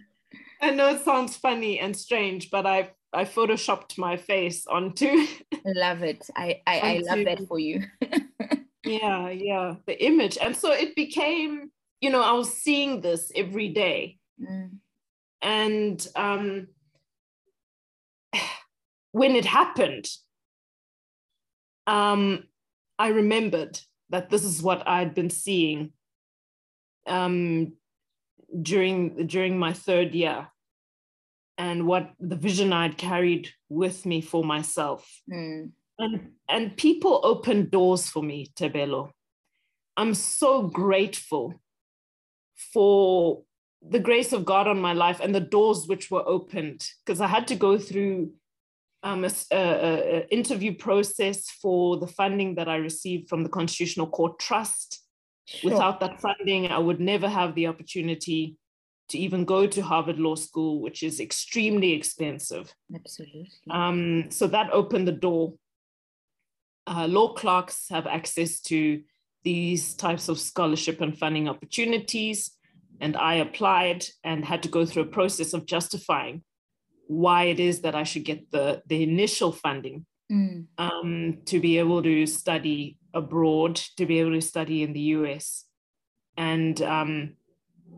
I know it sounds funny and strange, but I I photoshopped my face onto. I <laughs> love it. I I, I love that for you. <laughs> yeah, yeah, the image, and so it became. You know, I was seeing this every day, Mm. And um, when it happened, um, I remembered that this is what I'd been seeing um, during during my third year, and what the vision I'd carried with me for myself. Mm. And and people opened doors for me, Tebelo. I'm so grateful for the grace of God on my life and the doors which were opened because I had to go through um, a, a, a, interview process for the funding that I received from the Constitutional Court Trust. Sure. Without that funding, I would never have the opportunity to even go to Harvard Law School, which is extremely expensive. Absolutely. Um, so that opened the door. Uh, law clerks have access to these types of scholarship and funding opportunities and I applied and had to go through a process of justifying why it is that I should get the, the initial funding mm. um, to be able to study abroad, to be able to study in the US. And um,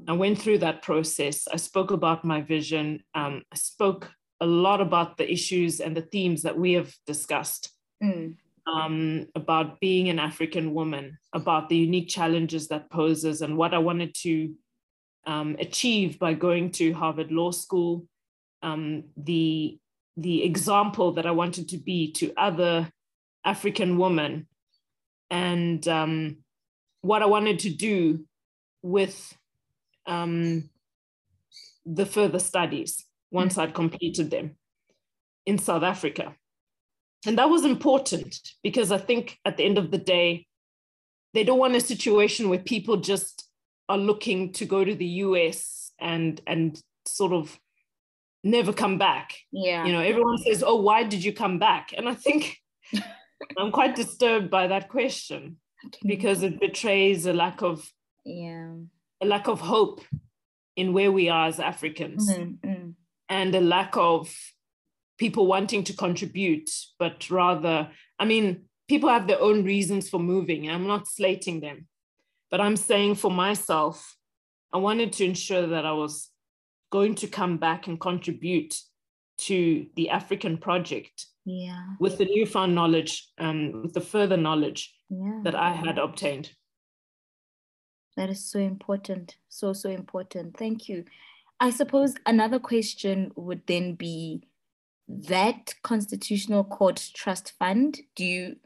I went through that process. I spoke about my vision. Um, I spoke a lot about the issues and the themes that we have discussed. Mm. Um, about being an African woman, about the unique challenges that poses, and what I wanted to um, achieve by going to Harvard Law School, um, the, the example that I wanted to be to other African women, and um, what I wanted to do with um, the further studies once mm-hmm. I'd completed them in South Africa. And that was important because I think at the end of the day, they don't want a situation where people just are looking to go to the US and and sort of never come back. Yeah. You know, everyone says, "Oh, why did you come back?" And I think <laughs> I'm quite disturbed by that question because it betrays a lack of yeah, a lack of hope in where we are as Africans mm-hmm, mm. and a lack of people wanting to contribute, but rather, I mean, people have their own reasons for moving. I'm not slating them But I'm saying for myself, I wanted to ensure that I was going to come back and contribute to the African project yeah. with the newfound knowledge, um, with the further knowledge yeah. that I had obtained. That is so important. So, so important. Thank you. I suppose another question would then be that constitutional court trust fund, do you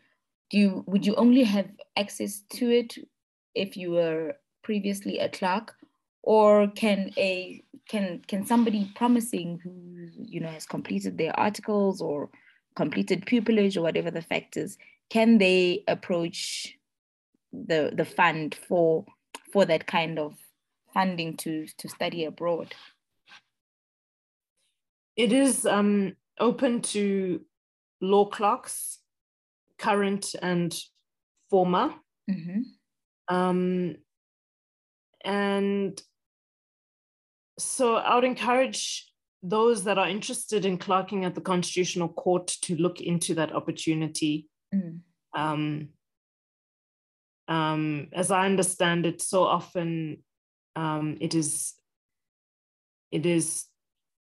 do you would you only have access to it if you were previously a clerk? Or can a can can somebody promising who you know has completed their articles or completed pupillage or whatever the fact is, can they approach the the fund for for that kind of funding to to study abroad? It is um, open to law clerks, current and former. Mm-hmm. Um, and so I would encourage those that are interested in clerking at the Constitutional Court to look into that opportunity. Mm. Um, um, as I understand it, so often um, it is it is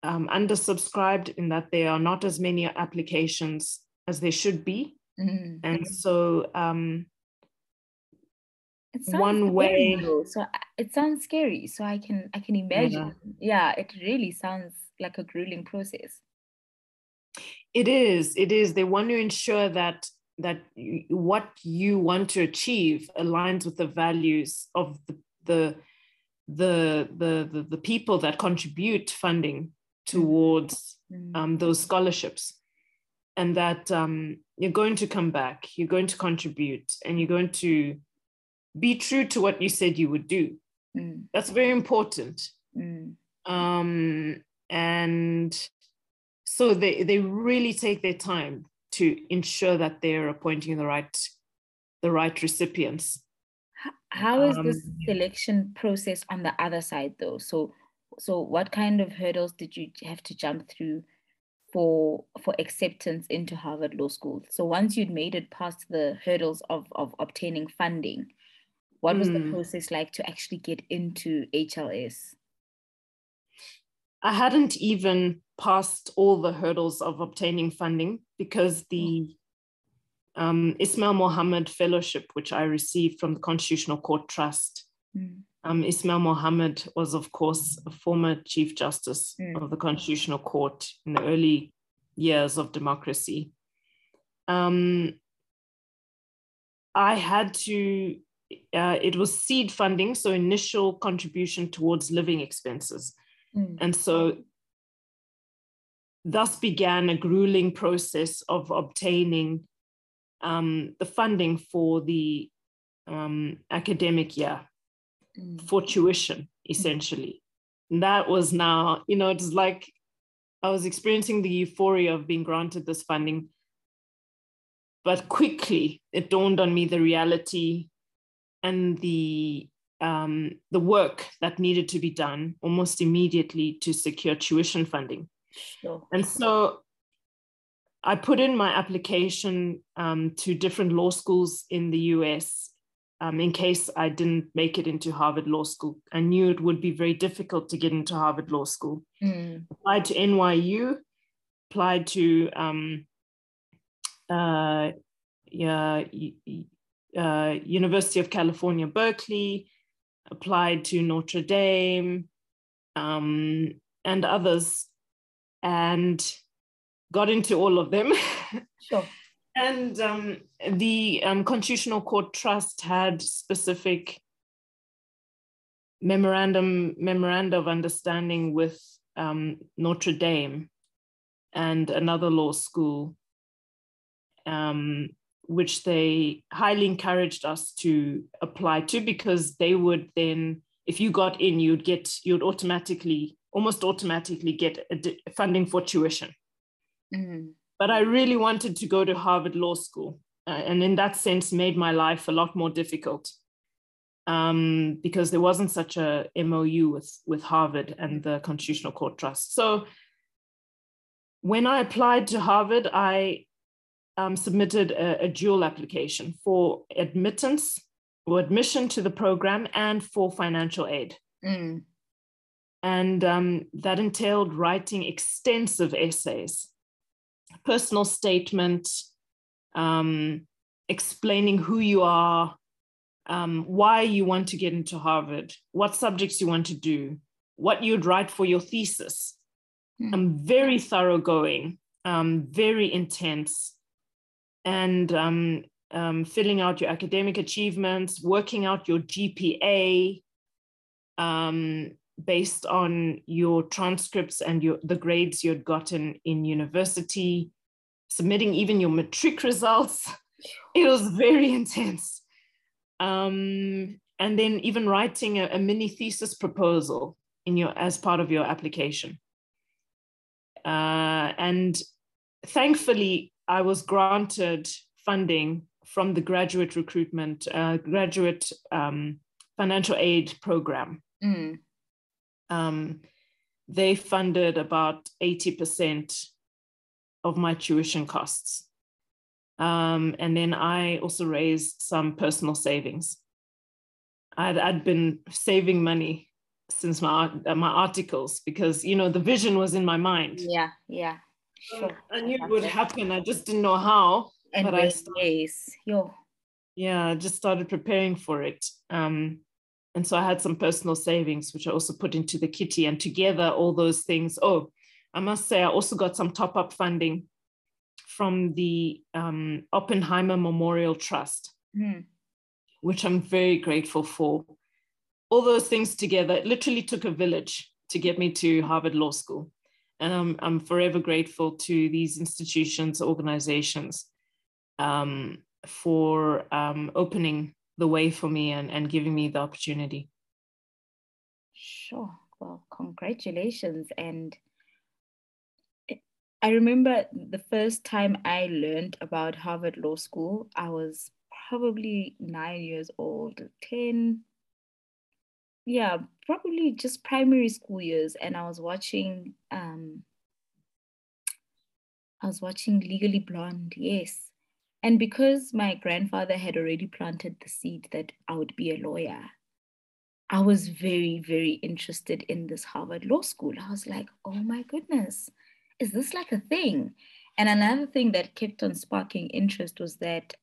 um, undersubscribed in that there are not as many applications as there should be, mm. and so um, one way. Though. So it sounds scary. So I can I can imagine. Yeah. yeah, it really sounds like a grueling process. It is. It is. They want to ensure that that what you want to achieve aligns with the values of the the the the the, the people that contribute funding towards mm. um, those scholarships and that um, you're going to come back you're going to contribute and you're going to be true to what you said you would do mm. that's very important mm. um, and so they they really take their time to ensure that they're appointing the right the right recipients how is um, the selection process on the other side though so so what kind of hurdles did you have to jump through for for acceptance into harvard law school so once you'd made it past the hurdles of of obtaining funding what was mm. the hmm. process like to actually get into hls i hadn't even passed all the hurdles of obtaining funding because the um, Ismail Mahomed Fellowship, which I received from the Constitutional Court Trust. Mm. Um, Ismail Mahomed was, of course, a former Chief Justice mm. of the Constitutional Court in the early years of democracy. Um, I had to, uh, it was seed funding, so initial contribution towards living expenses. Mm. And so thus began a grueling process of obtaining um, the funding for the um, academic year mm. for tuition, essentially. And that was now, you know, it's like I was experiencing the euphoria of being granted this funding. But quickly it dawned on me the reality and the um, the work that needed to be done almost immediately to secure tuition funding. Sure. And so I put in my application um, to different law schools in the US um, in case I didn't make it into Harvard Law School. I knew it would be very difficult to get into Harvard Law School. Mm. Applied to NYU, applied to um, uh, yeah, uh, University of California, Berkeley, applied to Notre Dame, um, and others and got into all of them. <laughs> Sure. and um, the um, Constitutional Court Trust had specific memorandum memoranda of understanding with um, Notre Dame and another law school, um, which they highly encouraged us to apply to because they would then, if you got in, you'd get you'd automatically almost automatically get funding for tuition. Mm. But I really wanted to go to Harvard Law School. Uh, and in that sense, made my life a lot more difficult um, because there wasn't such a MOU with, with Harvard and the Constitutional Court Trust. So when I applied to Harvard, I um, submitted a, a dual application for admittance or admission to the program and for financial aid. Mm. And um, that entailed writing extensive essays, personal statement, um, explaining who you are, um, why you want to get into Harvard, what subjects you want to do, what you'd write for your thesis. Mm. Um, very thoroughgoing, um, very intense, and um, um, filling out your academic achievements, working out your GPA um, based on your transcripts and your the grades you'd gotten in university, submitting even your matric results. <laughs> It was very intense. Um, and then even writing a, a mini thesis proposal in your as part of your application. Uh, and thankfully, I was granted funding from the graduate recruitment, uh, graduate um, financial aid program. Mm. Um, they funded about 80% of my tuition costs. Um, and then I also raised some personal savings. I'd, I'd been saving money since my uh, my articles because you know the vision was in my mind. Yeah, yeah. Sure. I knew it would happen. I just didn't know how. And but I started-. Yo. yeah, I just started preparing for it. Um, and so I had some personal savings, which I also put into the kitty, and together all those things. Oh, I must say, I also got some top up funding from the um, Oppenheimer Memorial Trust, Mm. which I'm very grateful for. All those things together, it literally took a village to get me to Harvard Law School. And I'm, I'm forever grateful to these institutions, organizations um, for um, opening the way for me and, and giving me the opportunity. Sure. Well, congratulations. And I- I remember the first time I learned about Harvard Law School, I was probably nine years old, 10. Yeah, probably just primary school years. And I was watching um I was watching Legally Blonde, yes. And because my grandfather had already planted the seed that I would be a lawyer, I was very, very interested in this Harvard Law School. I was like, oh my goodness, is this like a thing? And another thing that kept on sparking interest was that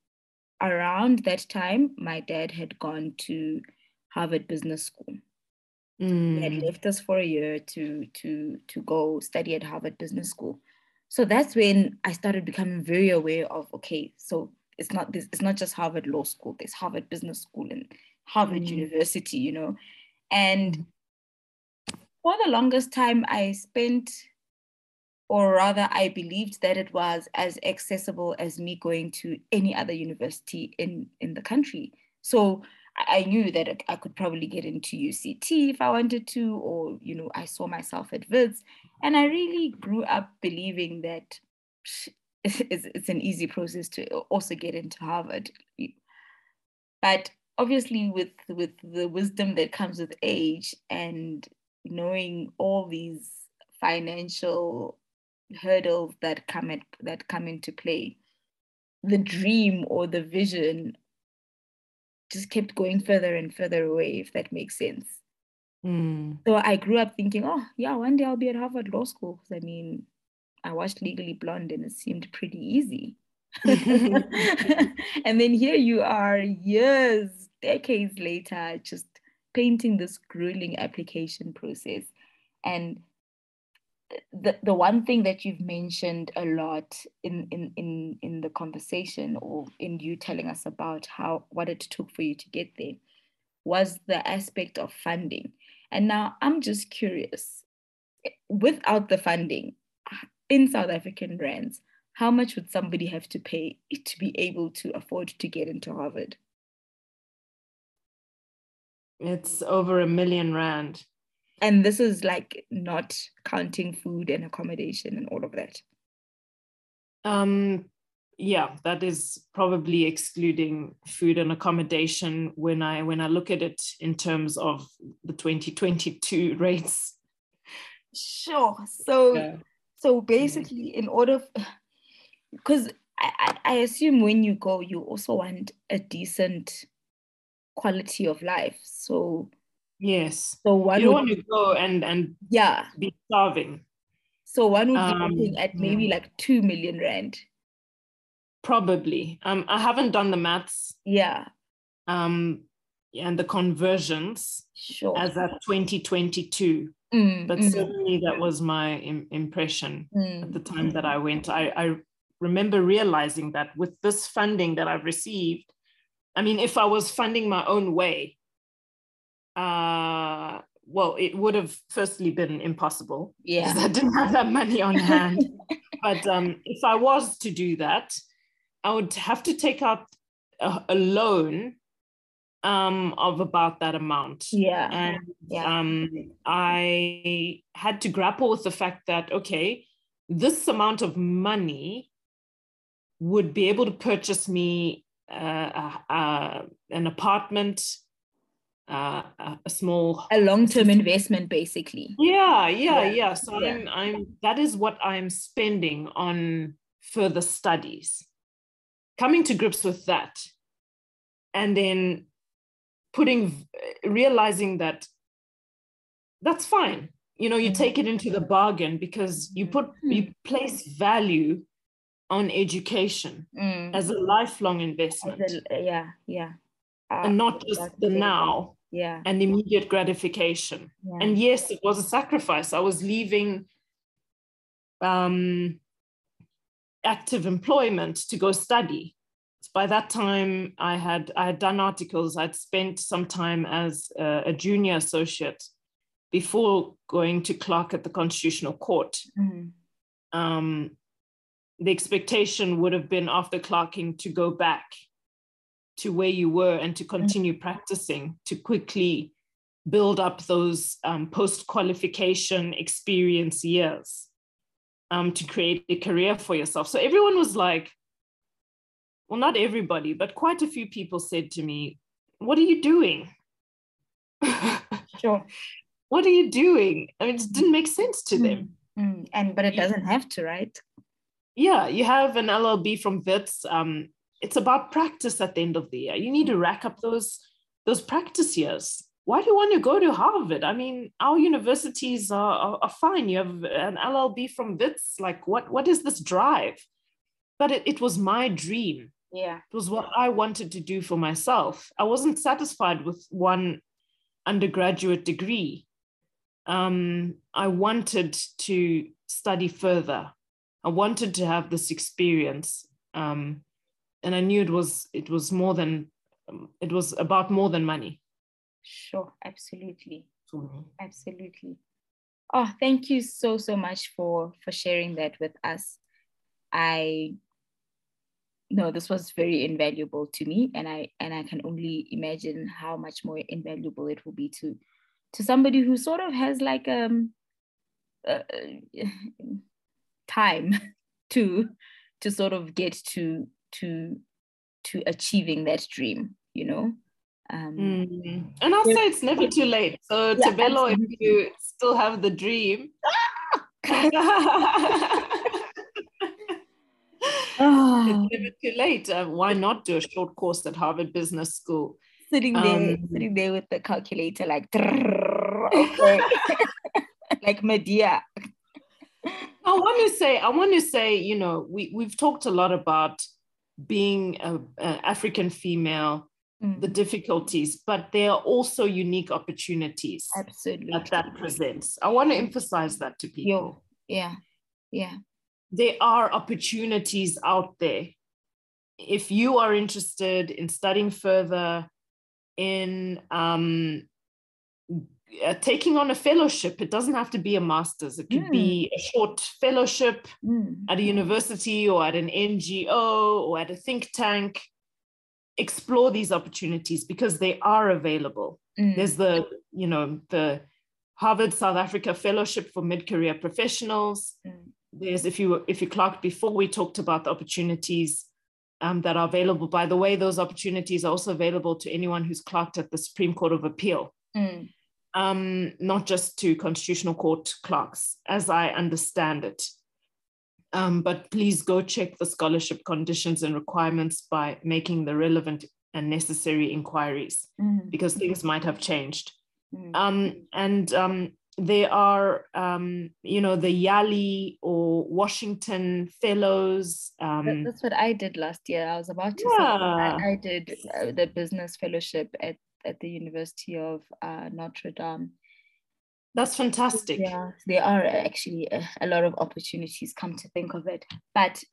around that time, my dad had gone to Harvard Business School. He had Mm. left us for a year to to to go study at Harvard Business School. So that's when I started becoming very aware of okay, so it's not this it's not just Harvard Law School, there's Harvard Business School and Harvard Mm. University, you know. And for the longest time I spent or rather I believed that it was as accessible as me going to any other university in in the country. So I knew that I- could probably get into UCT if I wanted to, or you know, I saw myself at Wits, and I really grew up believing that <laughs> it's, it's an easy process to also get into Harvard. But obviously, with with the wisdom that comes with age and knowing all these financial hurdles that come at, that come into play, the dream or the vision just kept going further and further away, if that makes sense. Mm. So I grew up thinking, oh, yeah, one day I'll be at Harvard Law School. I mean, I watched Legally Blonde and it seemed pretty easy. <laughs> <laughs> and then here you are, years, decades later, just painting this grueling application process. And the, the one thing that you've mentioned a lot in, in, in, in the conversation or in you telling us about how what it took for you to get there was the aspect of funding. And now I'm just curious, without the funding in South African rands, how much would somebody have to pay to be able to afford to get into Harvard? It's over a million rand. And this is like not counting food and accommodation and all of that. Um, yeah, that is probably excluding food and accommodation when I when I look at it in terms of the 2022 <laughs> rates. Sure. So Yeah. so basically in order because <sighs> I, I I assume when you go you also want a decent quality of life. So yes, so one you would, want to go and and yeah. be starving. So one would Um, be looking at maybe yeah. like two million rand. Probably. Um, I haven't done the maths. Yeah, Um, and the conversions sure. as at 2022, Mm, but mm, certainly that was my Im- impression mm, at the time that I went. I, I remember realizing that with this funding that I've received, I mean, if I was funding my own way, uh, well, it would have firstly been impossible yeah. I didn't have that money on hand. <laughs> but um, if I was to do that, I would have to take out a, a loan um, of about that amount. Yeah. And Yeah. um, I had to grapple with the fact that, okay, this amount of money would be able to purchase me uh, uh, uh, an apartment, uh, a, a small A long-term investment, basically. yeah, yeah, Yeah, yeah. So yeah. I'm I'm that is what I'm spending on further studies. Coming to grips with that. And then putting realizing that that's fine. You know, you Mhm. take it into the bargain because you put you place value on education Mm. as a lifelong investment a- yeah, yeah. Uh, and not just the now Yeah. and immediate gratification. yeah. And yes, it was a sacrifice. I was leaving um, active employment to go study. By that time, I had I had done articles. I'd spent some time as a, a junior associate before going to clerk at the Constitutional Court. Mm. Um, the expectation would have been after clerking to go back to where you were and to continue practicing to quickly build up those um, post qualification experience years um, to create a career for yourself. So everyone was like, well, not everybody, but quite a few people said to me, What are you doing? <laughs> Sure. what are you doing? I mean, it didn't make sense to them. Mm. And but it doesn't have to, right? yeah, you have an LLB from Wits. Um, it's about practice at the end of the year. You need to rack up those those practice years. Why do you want to go to Harvard? I mean, our universities are, are, are fine. You have an LLB from Wits. Like, what what is this drive? But it, it was my dream. Yeah. It was what I wanted to do for myself. I wasn't satisfied with one undergraduate degree. Um, I wanted to study further. I wanted to have this experience, um, and I knew it was it was more than um, it was about more than money Sure. Absolutely. me. Absolutely. Oh, thank you so so much for for sharing that with us. I no, this was very invaluable to me, and I and I can only imagine how much more invaluable it will be to to somebody who sort of has like um uh, <laughs> time <laughs> to to sort of get to to to achieving that dream. You know. Um, Mm. And I'll say it's never too late. So, Yeah, Tabelo, if you still have the dream, oh. <laughs> it's never too late. Uh, why not do a short course at Harvard Business School? sitting there, Um, sitting there with the calculator, like, okay, like Medea. I want to say, I want to say, you know, we we've talked a lot about being a, a African female, Mm, the difficulties, but there are also unique opportunities Absolutely. that that presents. I want to emphasize that to people. Yeah, yeah. there are opportunities out there. If you are interested in studying further, in um, uh, taking on a fellowship, it doesn't have to be a master's, it could be a short fellowship Mm, at a university or at an NGO or at a think tank. Explore these opportunities because they are available. Mm, there's the you know the harvard south africa fellowship for mid-career professionals. Mm, there's if you if you clocked before we talked about the opportunities um, that are available. By the way those opportunities are also available to anyone who's clerked at the supreme court of appeal. Mm. Um, not just to constitutional court clerks as i understand it um, but please go check the scholarship conditions and requirements by making the relevant and necessary inquiries Mm. because things might have changed. Mm. Um, and um, there are, um, you know, the Yali or Washington Fellows. Um, That's what I did last year. I was about to say Yeah. I, I did uh, the business fellowship at, at the University of uh, Notre Dame. that's fantastic. Yeah, there are actually a, a lot of opportunities, come to think of it. But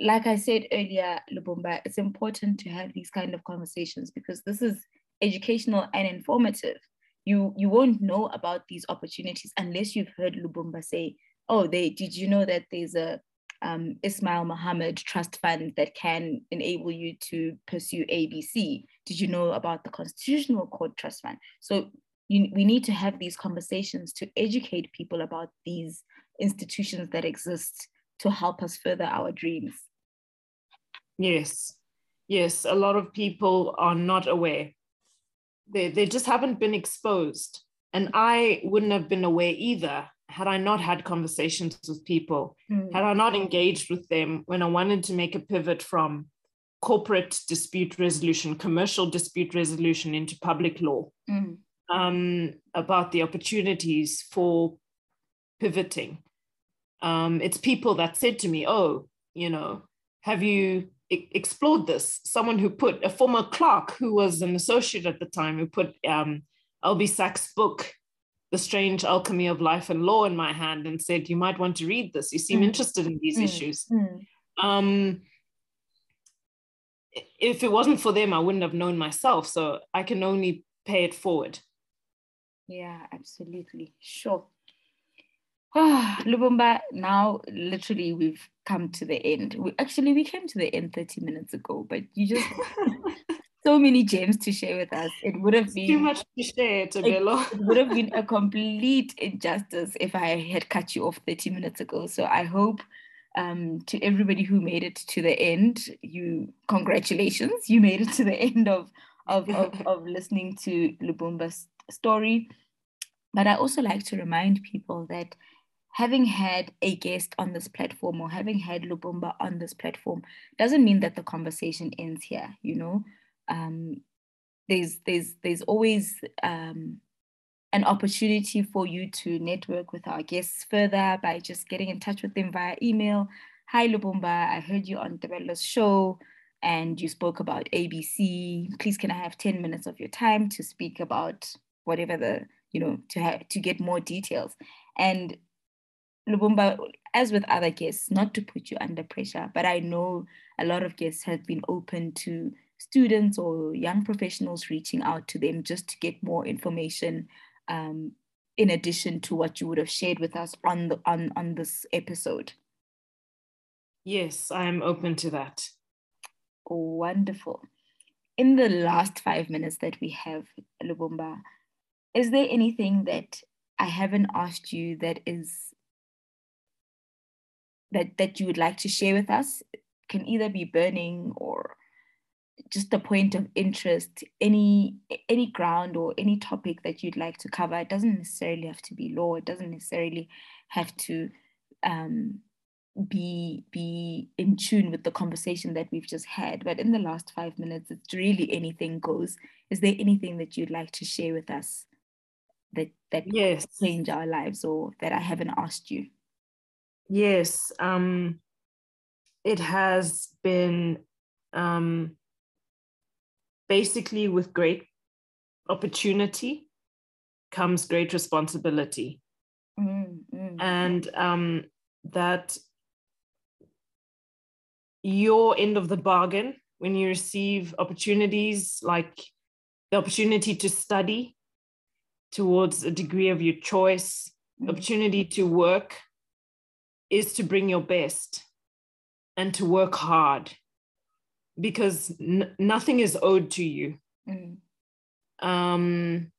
like I said earlier, Lubumba, it's important to have these kind of conversations because this is educational and informative. You you won't know about these opportunities unless you've heard Lubumba say, "Oh, they did you know that there's a um, Ismail Mahomed trust fund that can enable you to pursue ABC? Did you know about the Constitutional Court trust fund?" So you, we need to have these conversations to educate people about these institutions that exist to help us further our dreams. Yes, yes. A lot of people are not aware. They, they just haven't been exposed. And I wouldn't have been aware either had I not had conversations with people, hmm. had I not engaged with them when I wanted to make a pivot from corporate dispute resolution, commercial dispute resolution into public law, Mm, um, about the opportunities for pivoting. Um, it's people that said to me, Oh, you know, have you e- explored this? Someone who put a former clerk who was an associate at the time who put um, Albie Sachs' book, The Strange Alchemy of Life and Law, in my hand and said, You might want to read this. You seem Mm. interested in these Mm. issues. mm, Um, if it wasn't for them, I wouldn't have known myself. So I can only pay it forward. yeah, absolutely. Sure. <sighs> Ah, Lubumba, now literally we've come to the end. We, actually, we came to the end 30 minutes ago, but you just <laughs> so many gems to share with us. It would have Too much to share, Tabelo. <laughs> it would have been a complete injustice if I had cut you off 30 minutes ago. So I hope um, to everybody who made it to the end, you congratulations, you made it to the end of of, <laughs> of, of listening to Lubumba's story. But I also like to remind people that having had a guest on this platform or having had Lubumba on this platform doesn't mean that the conversation ends here, you know. Um, there's there's there's always um, an opportunity for you to network with our guests further by just getting in touch with them via email. Hi Lubumba, I heard you on Debella's show and you spoke about ABC. Please can I have 10 minutes of your time to speak about whatever the, you know, to have to get more details. And Lubumba, as with other guests, not to put you under pressure, but I know a lot of guests have been open to students or young professionals reaching out to them just to get more information um, in addition to what you would have shared with us on the on on this episode. Yes, I am open to that. Wonderful. In the last five minutes that we have, Lubumba, is there anything that I haven't asked you that is that that you would like to share with us? Can either be burning or just a point of interest, any any ground or any topic that you'd like to cover. It doesn't necessarily have to be law. It doesn't necessarily have to um, be be in tune with the conversation that we've just had. But in the last five minutes, it's really anything goes. Is there anything that you'd like to share with us that that Yes. change our lives or that I haven't asked you? Yes, um, it has been um, basically with great opportunity comes great responsibility. Mm, mm, and um, that your end of the bargain when you receive opportunities like the opportunity to study towards a degree of your choice, mm, opportunity to work is to bring your best and to work hard because n- nothing is owed to you. mm, Um,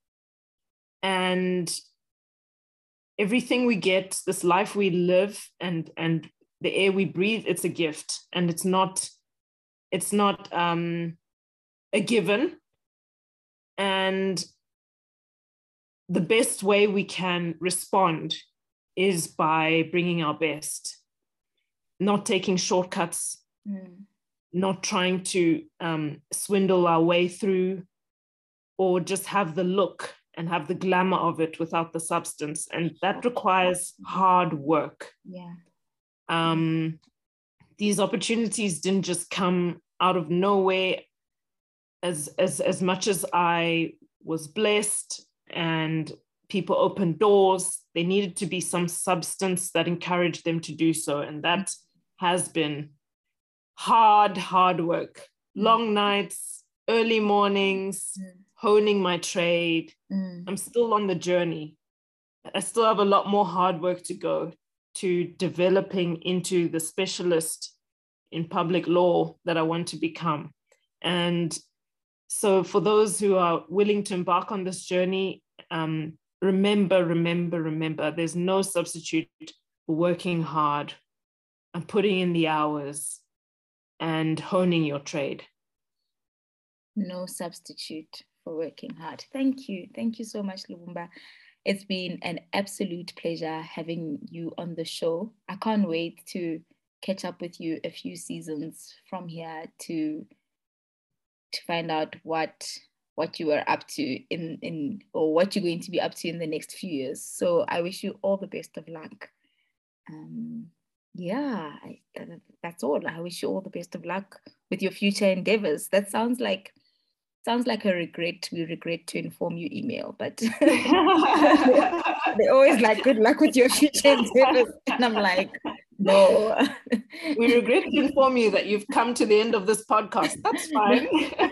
and everything we get, this life we live and and the air we breathe, it's a gift. And it's not, it's not um a given. And the best way we can respond is by bringing our best, not taking shortcuts, mm, not trying to um, swindle our way through or just have the look and have the glamour of it without the substance. And that requires hard work. Yeah. Um, these opportunities didn't just come out of nowhere as, as, as much as I was blessed and people opened doors, there needed to be some substance that encouraged them to do so. And that has been hard, hard work, mm. long nights, early mornings, mm. honing my trade. Mm. I'm still on the journey. I still have a lot more hard work to go to developing into the specialist in public law that I want to become. And so, for those who are willing to embark on this journey, um, remember, remember, remember there's no substitute for working hard and putting in the hours and honing your trade. No substitute for working hard. Thank you. Thank you so much, Lubumba. It's been an absolute pleasure having you on the show. I can't wait to catch up with you a few seasons from here to to find out what what you are up to in in or what you're going to be up to in the next few years. So I wish you all the best of luck. Um, yeah, that's all. I wish you all the best of luck with your future endeavors. That sounds like sounds like a regret. We regret to inform you email, but <laughs> they always like good luck with your future endeavors, and I'm like, no. <laughs> we regret to inform you that you've come to the end of this podcast. That's fine. <laughs>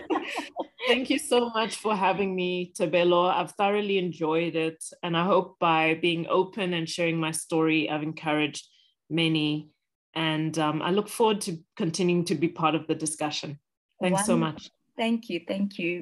Thank you so much for having me, Tebelo. I've thoroughly enjoyed it, and I hope by being open and sharing my story, I've encouraged many. And um, I look forward to continuing to be part of the discussion. Thanks so much. Thank you. Thank you.